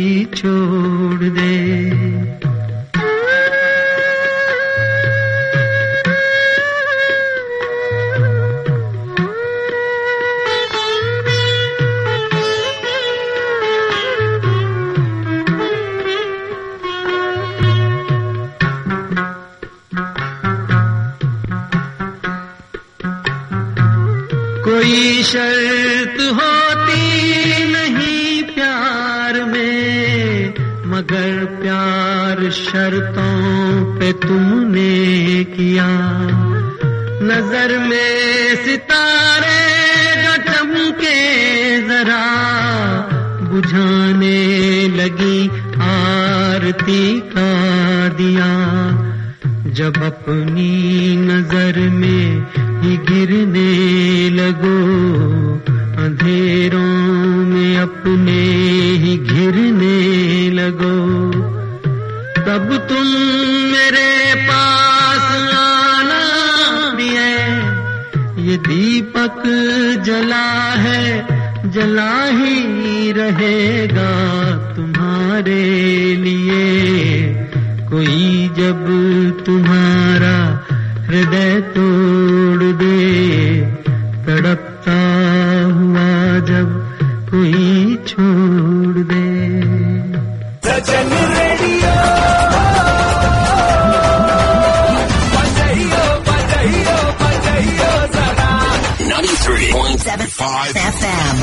पे तुमने किया। नज़र में सितारे जो चमके जरा, बुझाने लगी आरती का दिया। जब अपनी नज़र में ही गिरने लगो, अंधेरों में अपने ही घिरने लगो। तब तुम मेरे पास आना प्रिय ये दीपक जला है, जला ही रहेगा तुम्हारे लिए। कोई जब तुम्हारा हृदय तोड़ दे, तड़पता हुआ जब कोई छोड़ सजन रेडियो बजाइयो बजाइयो बजाइयो जरा 93.75 FM.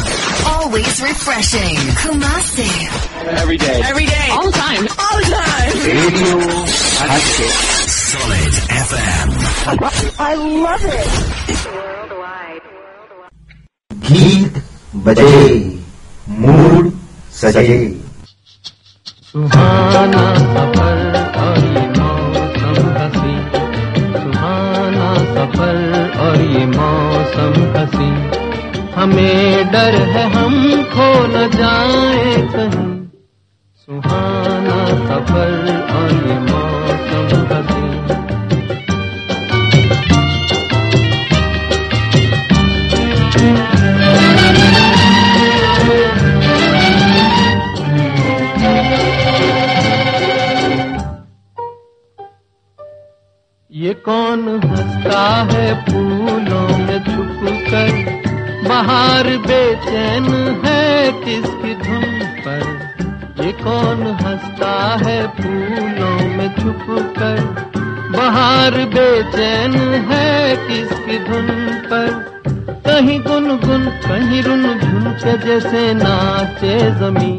Always refreshing. Kumasi. Every day. Every day. All the time. All the time. Radio Hatchet. Solid FM. I love it. गीत बजे मूड सजे सुहाना सफ़र और ये मौसम हसी। सुहाना सफ़र और ये मौसम हसी। हमें डर है हम खो न जाए कहीं। सुहाना सफ़र और ये मौसम हसी। ये कौन हंसता है फूलों में छुप कर बाहर बेचैन है किसकी धुन पर? ये कौन हंसता है फूलों में छुप कर बाहर बेचैन है किसकी धुन पर? कहीं गुन गुन कहीं रुन झुन के जैसे नाचे जमी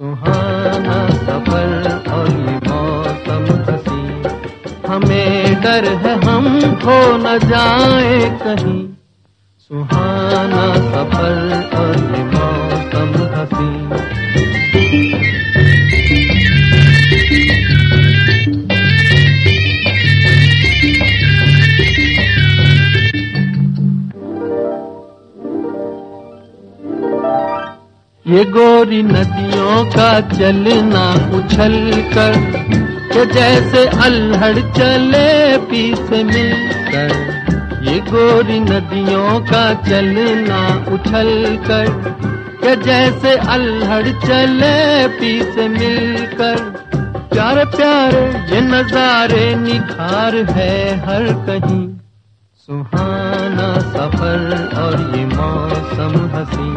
सुहाना सफ़र और ये मौसम हमें डर है, हम खो न जाए कहीं। सुहाना सफल और मौसम हसी ये गोरी नदियों का चलना उछल कर के जैसे अल्हड़ चले पीछे मिलकर, ये गोरी नदियों का चलना उछल कर के जैसे अल्हड़ चले पीछे मिलकर, प्यारे प्यारे ये नजारे निखार है हर कहीं। सुहाना सफ़र और ये मौसम हसी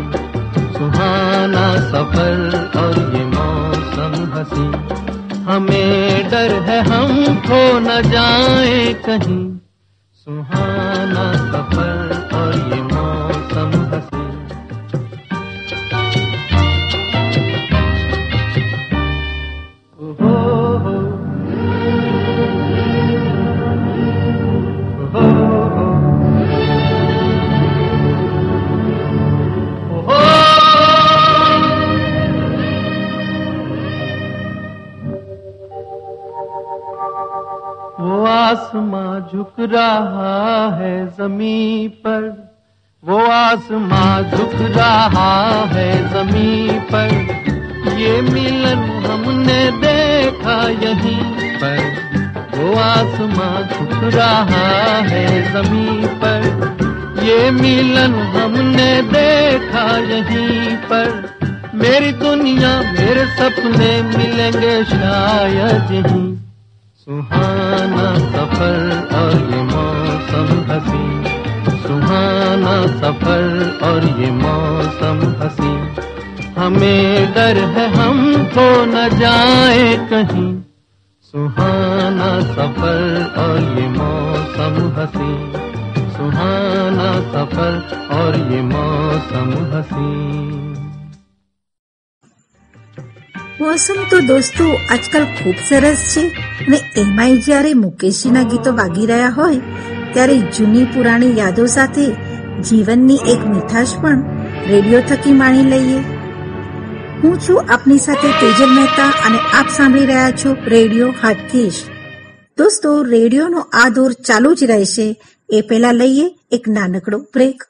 सुहाना सफ़र और ये मौसम हसी हमें डर है हम खो न जाए कहीं। सुहाना सफ़र और ये मौसम झुक रहा है जमी पर, वो आसमां झुक रहा है जमी पर। ये मिलन हमने देखा यहीं पर, वो आसमां झुक रहा है जमी पर। ये मिलन हमने देखा यहीं पर, मेरी दुनिया मेरे सपने मिलेंगे शायद यहीं। सुहाना सफ़र और ये मौसम हसी। सुहाना सफ़र और ये मौसम हसी। हमें डर है हम तो न जाए कहीं। सुहाना सफ़र और ये मौसम हसी। सुहाना सफ़र और ये मौसम हसी। મોસમ તો દોસ્તો આજકાલ ખૂબ સરસ છે અને એમાંય જ્યારે મુકેશજીના ગીતો વાગી રહ્યા હોય ત્યારે જૂની પુરાણી યાદો સાથે જીવનની એક મીઠાશ પણ રેડિયો થકી માણી લઈએ હું છું આપની સાથે તેજલ મહેતા અને આપ સાંભળી રહ્યા છો રેડિયો હાટકેશ દોસ્તો રેડિયોનો આ દોર ચાલુ જ રહેશે એ પહેલા લઈએ એક નાનકડો બ્રેક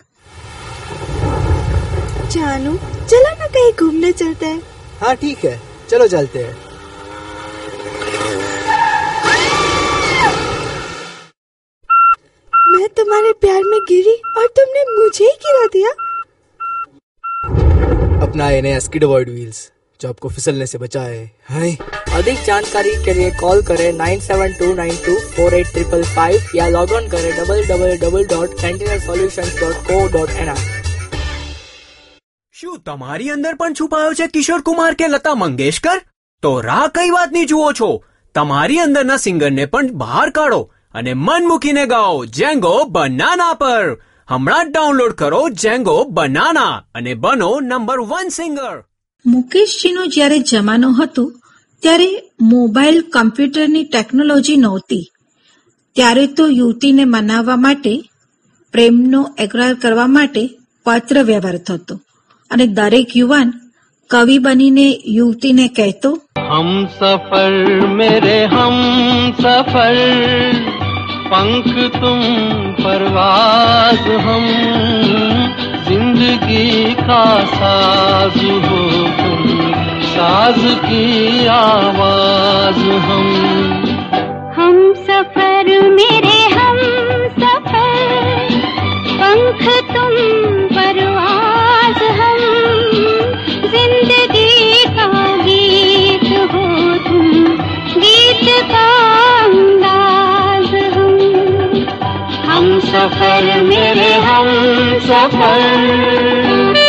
जानू चलो ना कहीं घूमने चलते हैं हाँ ठीक है चलो चलते हैं। मैं तुम्हारे प्यार में गिरी और तुमने मुझे ही गिरा दिया। अपना ये नया स्किड अवॉइड व्हील्स जो आपको फिसलने से बचाए। है अधिक जानकारी के लिए कॉल करें nine seven two nine two four eight triple five या लॉग ऑन करें double double double dot sentinel solution dot co dot in શું તમારી અંદર પણ છુપાયો છે કિશોર કુમાર કે લતા મંગેશકર? તો રાહ કઈ વાતની જુઓ છો? તમારી અંદરના સિંગરને પણ બહાર કાઢો અને મન મૂકીને ગાઓ જેંગો બનાના પર. હમણાં જ ડાઉનલોડ કરો જેંગો બનાના અને બનો નંબર વન સિંગર. મુકેશજીનો જ્યારે જમાનો હતો, ત્યારે મોબાઈલ કમ્પ્યુટરની ટેકનોલોજી નહોતી. ત્યારે તો યુવતીને મનાવવા માટે, પ્રેમનો એકરાર કરવા માટે પત્ર વ્યવહાર થતો. અને દરેક યુવાન કવિ બનીને યુવતીને કહેતો हम सफर मेरे हम सफर पंख तुम परवाज हम जिंदगी का साज हो तुम साज की आवाज हम हम सफर मेरे हम सफर पंख तुम परवाज सफ़र मेरे हम सफ़र।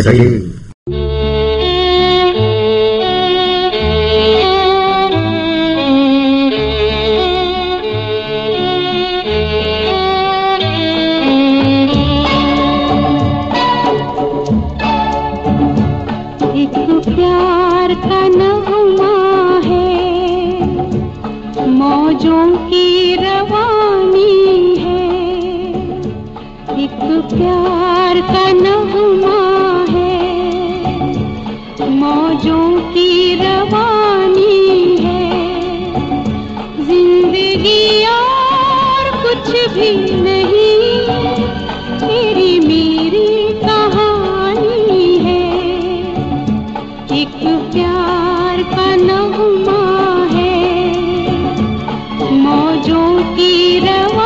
बजे मूड सजे प्यार का नगमा है। मौजों की रवानी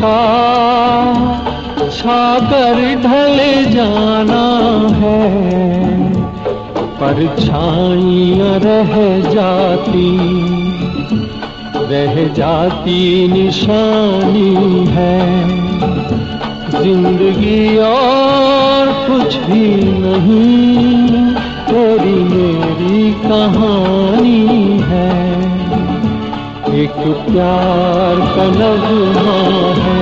का छाकर ढले जाना है परछाइयाँ रह जाती रह जाती निशानी है। ज़िंदगी और कुछ भी नहीं, तेरी मेरी कहानी है। एक प्यार का नगमा है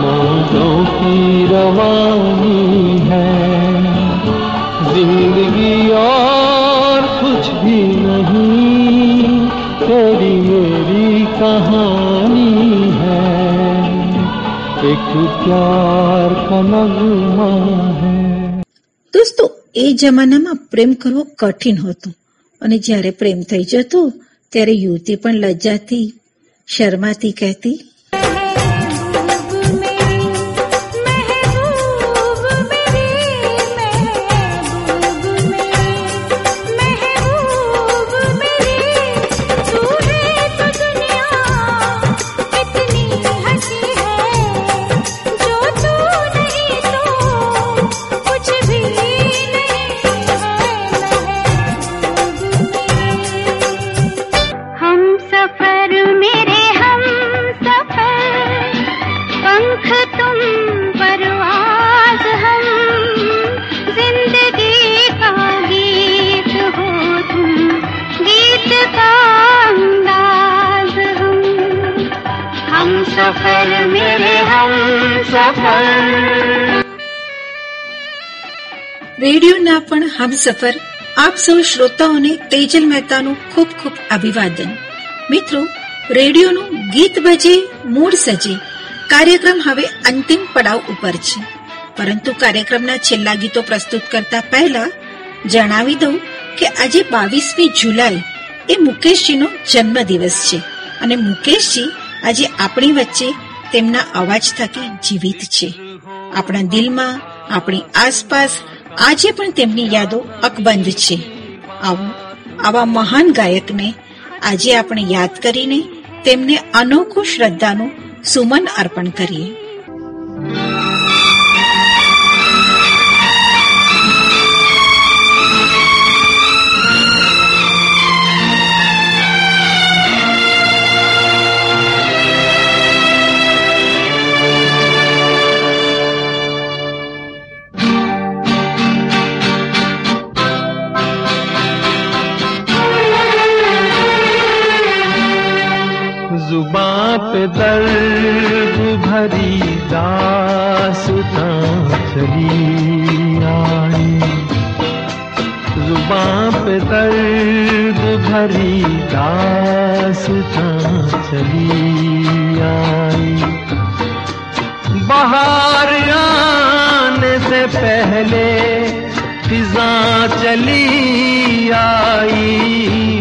मौजों की रवानी है जिंदगी और कुछ भी नहीं तेरी मेरी मेरी कहानी है एक प्यार का नगमा है દોસ્તો એ જમાનામાં પ્રેમ કરવો કઠિન હતો અને જ્યારે પ્રેમ થઈ જતો ત્યારે યુવતી પણ લજ્જાથી શરમાથી કહેતી રેડિયોના પણ હમસફર આપ સૌ શ્રોતાઓને તેજલ મહેતાનું ખૂબ ખૂબ અભિવાદન. મિત્રો, રેડિયોનું ગીત બજે, મૂળ સજે. કાર્યક્રમ હવે અંતિમ પડાવ ઉપર છે. પરંતુ કાર્યક્રમના છેલ્લા ગીતો પ્રસ્તુત કરતા પહેલા જણાવી દઉં કે આજે બાવીસમી જુલાઈ એ મુકેશજીનો જન્મદિવસ છે. અને મુકેશજી આજે આપણી વચ્ચે તેમના અવાજ થકી જીવિત છે. આપણા દિલમાં, આપણી આસપાસ, આજે પણ તેમની યાદો અકબંધ છે. આવો, આવા મહાન ગાયકને આજે આપણે યાદ કરીને તેમને અનોખું શ્રદ્ધાનું સુમન અર્પણ કરીએ. पे दर्द भरी दास्तां चली आई दर्द भरी दास्तां चली आई बाहर आने से पहले फिजा चली आई।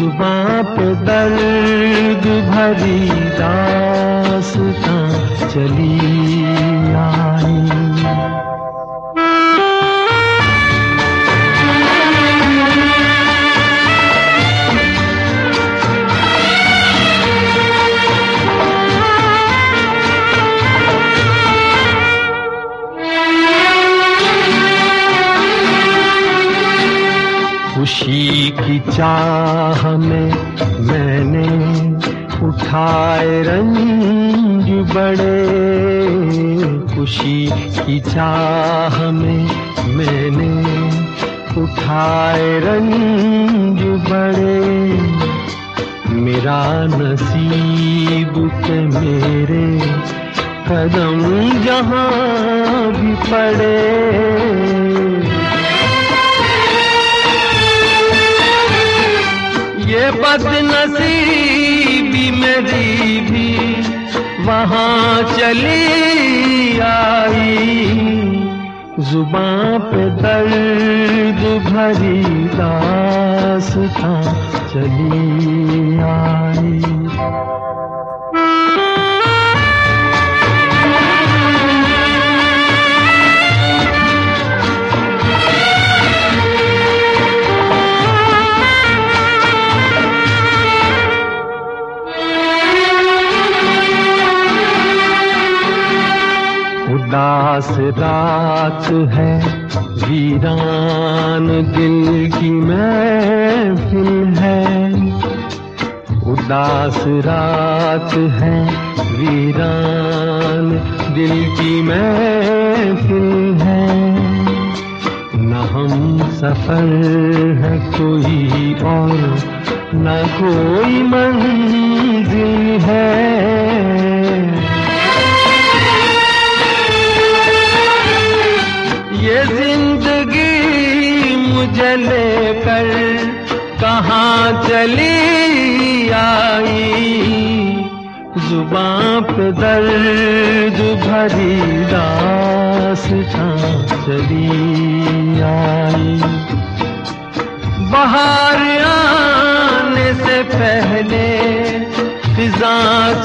जुबां पे दर्द भरी दास्तां चली आई की चाह में मैंने उठाए रंज बड़े। खुशी की चाह में मैंने उठाए रंज बड़े। मेरा नसीब के मेरे कदम जहाँ भी पड़े। ये बदनसीबी मेरी भी वहाँ चली आई। ज़ुबान पे दर्द भरी दास था, चली आई। उदास रात है। वीरान दिल की महफिल है। उदास रात है। वीरान दिल की महफिल है। न हम सफ़र है कोई और, न कोई मंजिल है। ये ज़िंदगी मुझे लेकर कहाँ चली आई? ज़ुबान पे दर्द भरी दास्तां चली आई? बाहर आने से पहले फिजा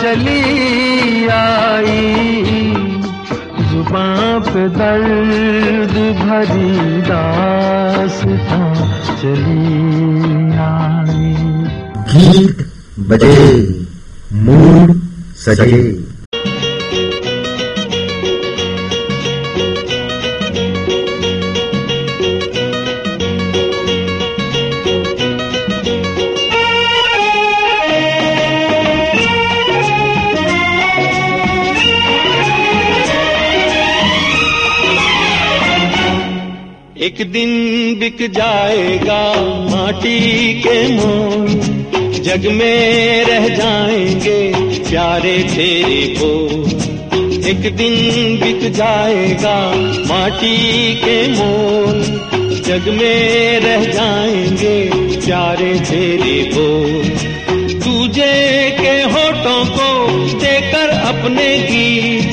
चली आई। जुबां पे दर्द भरी दासता चली आई गीत बजे मूड सजे। एक दिन बिक जाएगा माटी के मोल। जग में रह जाएँगे प्यारे तेरे को। एक दिन बिक जाएगा माटी के मोल। जग में रह जाएँगे प्यारे तेरे को। तुझे के होठों को देकर अपने गीत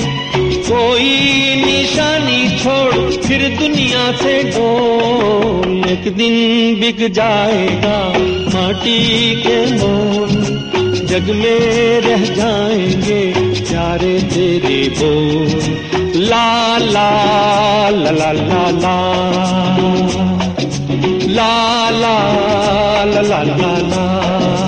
कोई निशानी छोड़ फिर दुनिया से डोल एक दिन बिक जाएगा माटी के मोल। जग में रह जाएँगे प्यारे तेरे बोल। ला ला ला ला ला। ला ला ला ला ला ला।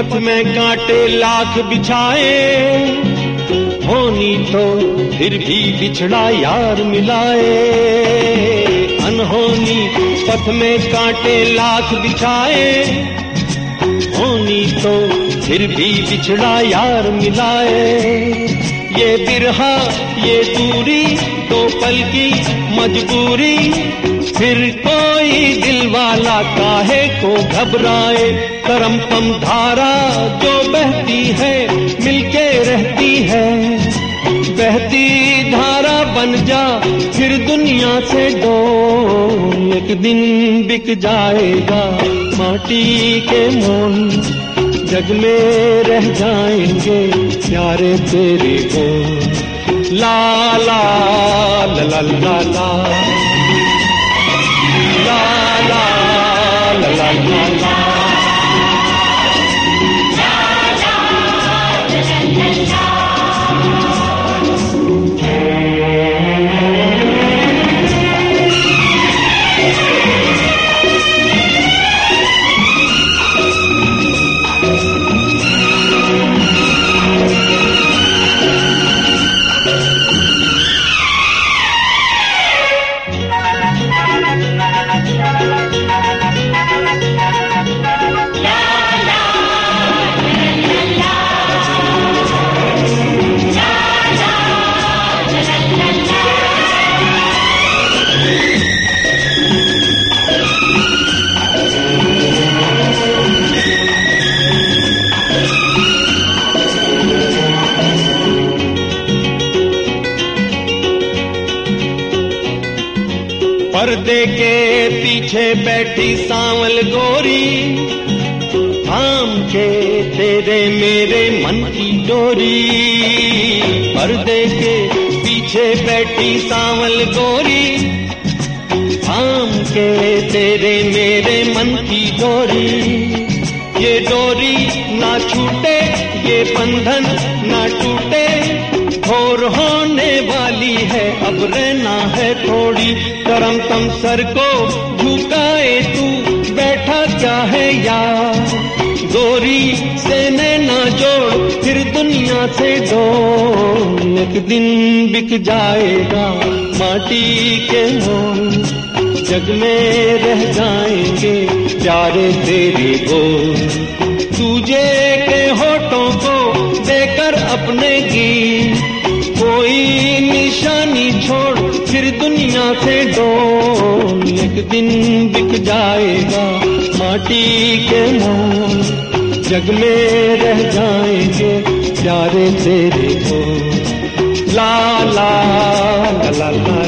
पथ में कांटे लाख बिछाए। होनी तो फिर भी बिछड़ा यार मिलाए। अनहोनी पथ में कांटे लाख बिछाए। होनी तो फिर भी बिछड़ा यार मिलाए। ये बिरहा, ये दूरी तो पल की मजबूरी, फिर कोई दिल वाला काहे को घबराए? करम पम धारा जो बहती है, मिलके रहती है। बहती धारा बन जा, फिर दुनिया से दो एक दिन बिक जाएगा माटी के मोल। जग में रह जाएँगे प्यारे तेरे को ला ला ला ला ला ला ला। के पीछे बैठी सांवल गोरी। थाम के तेरे मेरे मन की डोरी। पर्दे के पीछे बैठी सांवल गोरी। थाम के तेरे मेरे मन की डोरी। ये डोरी ना छूटे, ये बंधन ना टूटे। घोर होने वाली है, अब रहना है थोड़ी। करम तम सर को झुकाए तू, बैठा चाहे या गोरी से नैना जोड़, फिर दुनिया से दो एक दिन बिक जाएगा माटी के मोल जग में रह जाएँगे प्यारे तेरे बोल तुझे के होठों को देकर अपने गीत निशानी छोड़, फिर दुनिया से डोल, एक दिन बिक जाएगा माटी के मोल। जग में रह जाएँगे प्यारे तेरे को। ला ला ला ला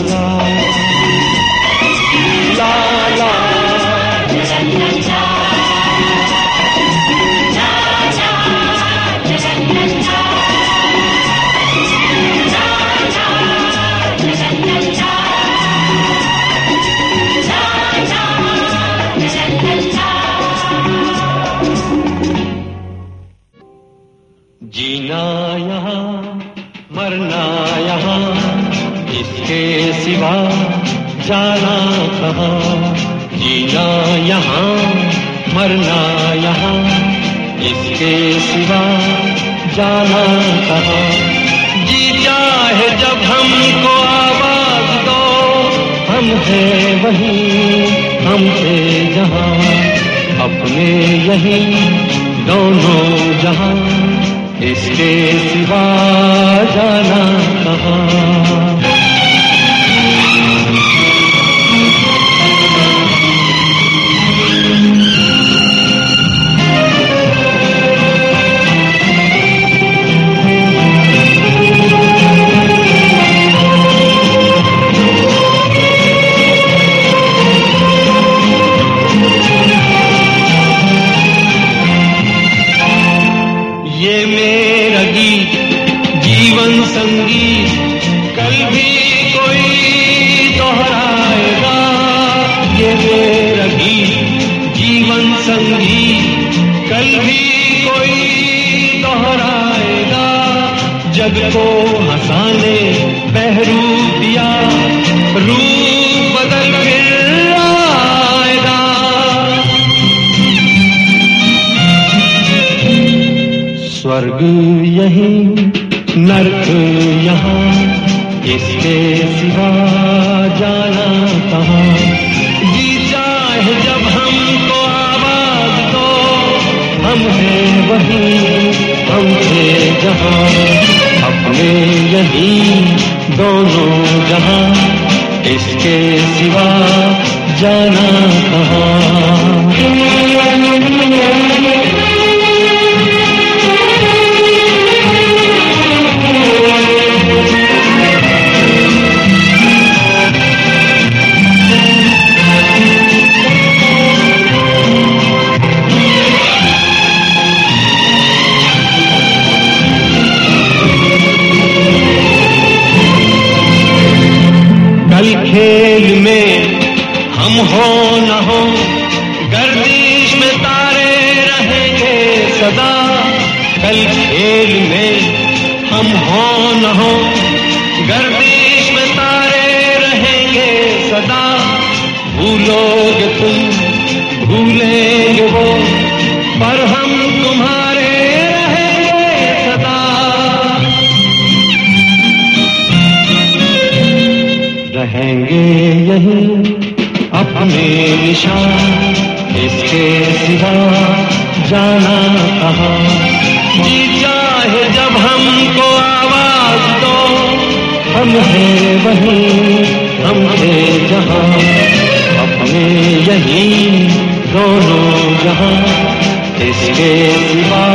मरना यहाँ, इसके सिवा जाना कहाँ? जी चाहे जब हमको आवाज़ दो, हम है वहीं, हम थे जहाँ। अपने यहीं, दोनों जहाँ, इसके सिवा जाना कहाँ? नर्क यहाँ, इसके सिवा जाना कहाँ? जी चाहे जब हमको आवाज़ दो, हम है वही, हम जहाँ। अपने यही दोनों जहाँ, इसके सिवा जाना कल है वही हम थे जहाँ, अपने यही दोनों जहाँ, इसके सिवा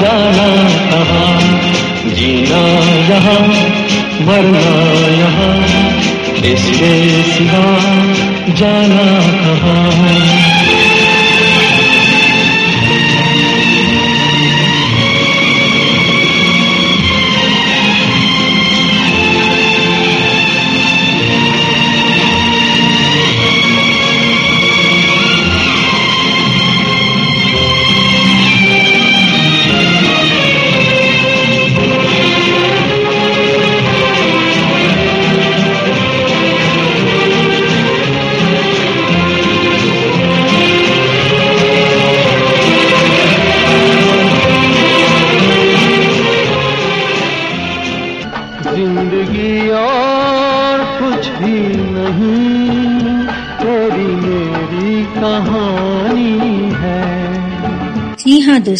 जाना कहाँ, जीना यहाँ मरना यहाँ, इसके सिवा जाना कहाँ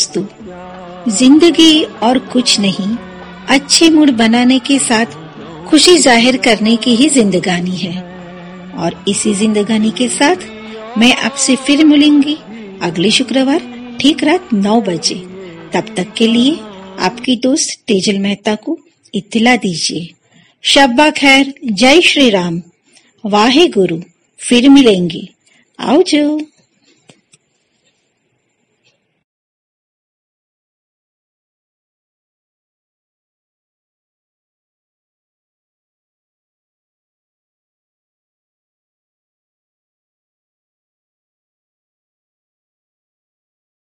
दोस्तों ज़िंदगी और कुछ नहीं, अच्छे मूड बनाने के साथ खुशी ज़ाहिर करने की ही जिंदगानी है। और इसी जिंदगानी के साथ मैं आपसे फिर मिलूँगी अगले शुक्रवार ठीक रात नौ बजे। तब तक के लिए आपकी दोस्त तेजल मेहता को इतला दीजिए। शब्बा खैर, जय श्री राम। वाहे गुरु फिर मिलेंगे। आओ जो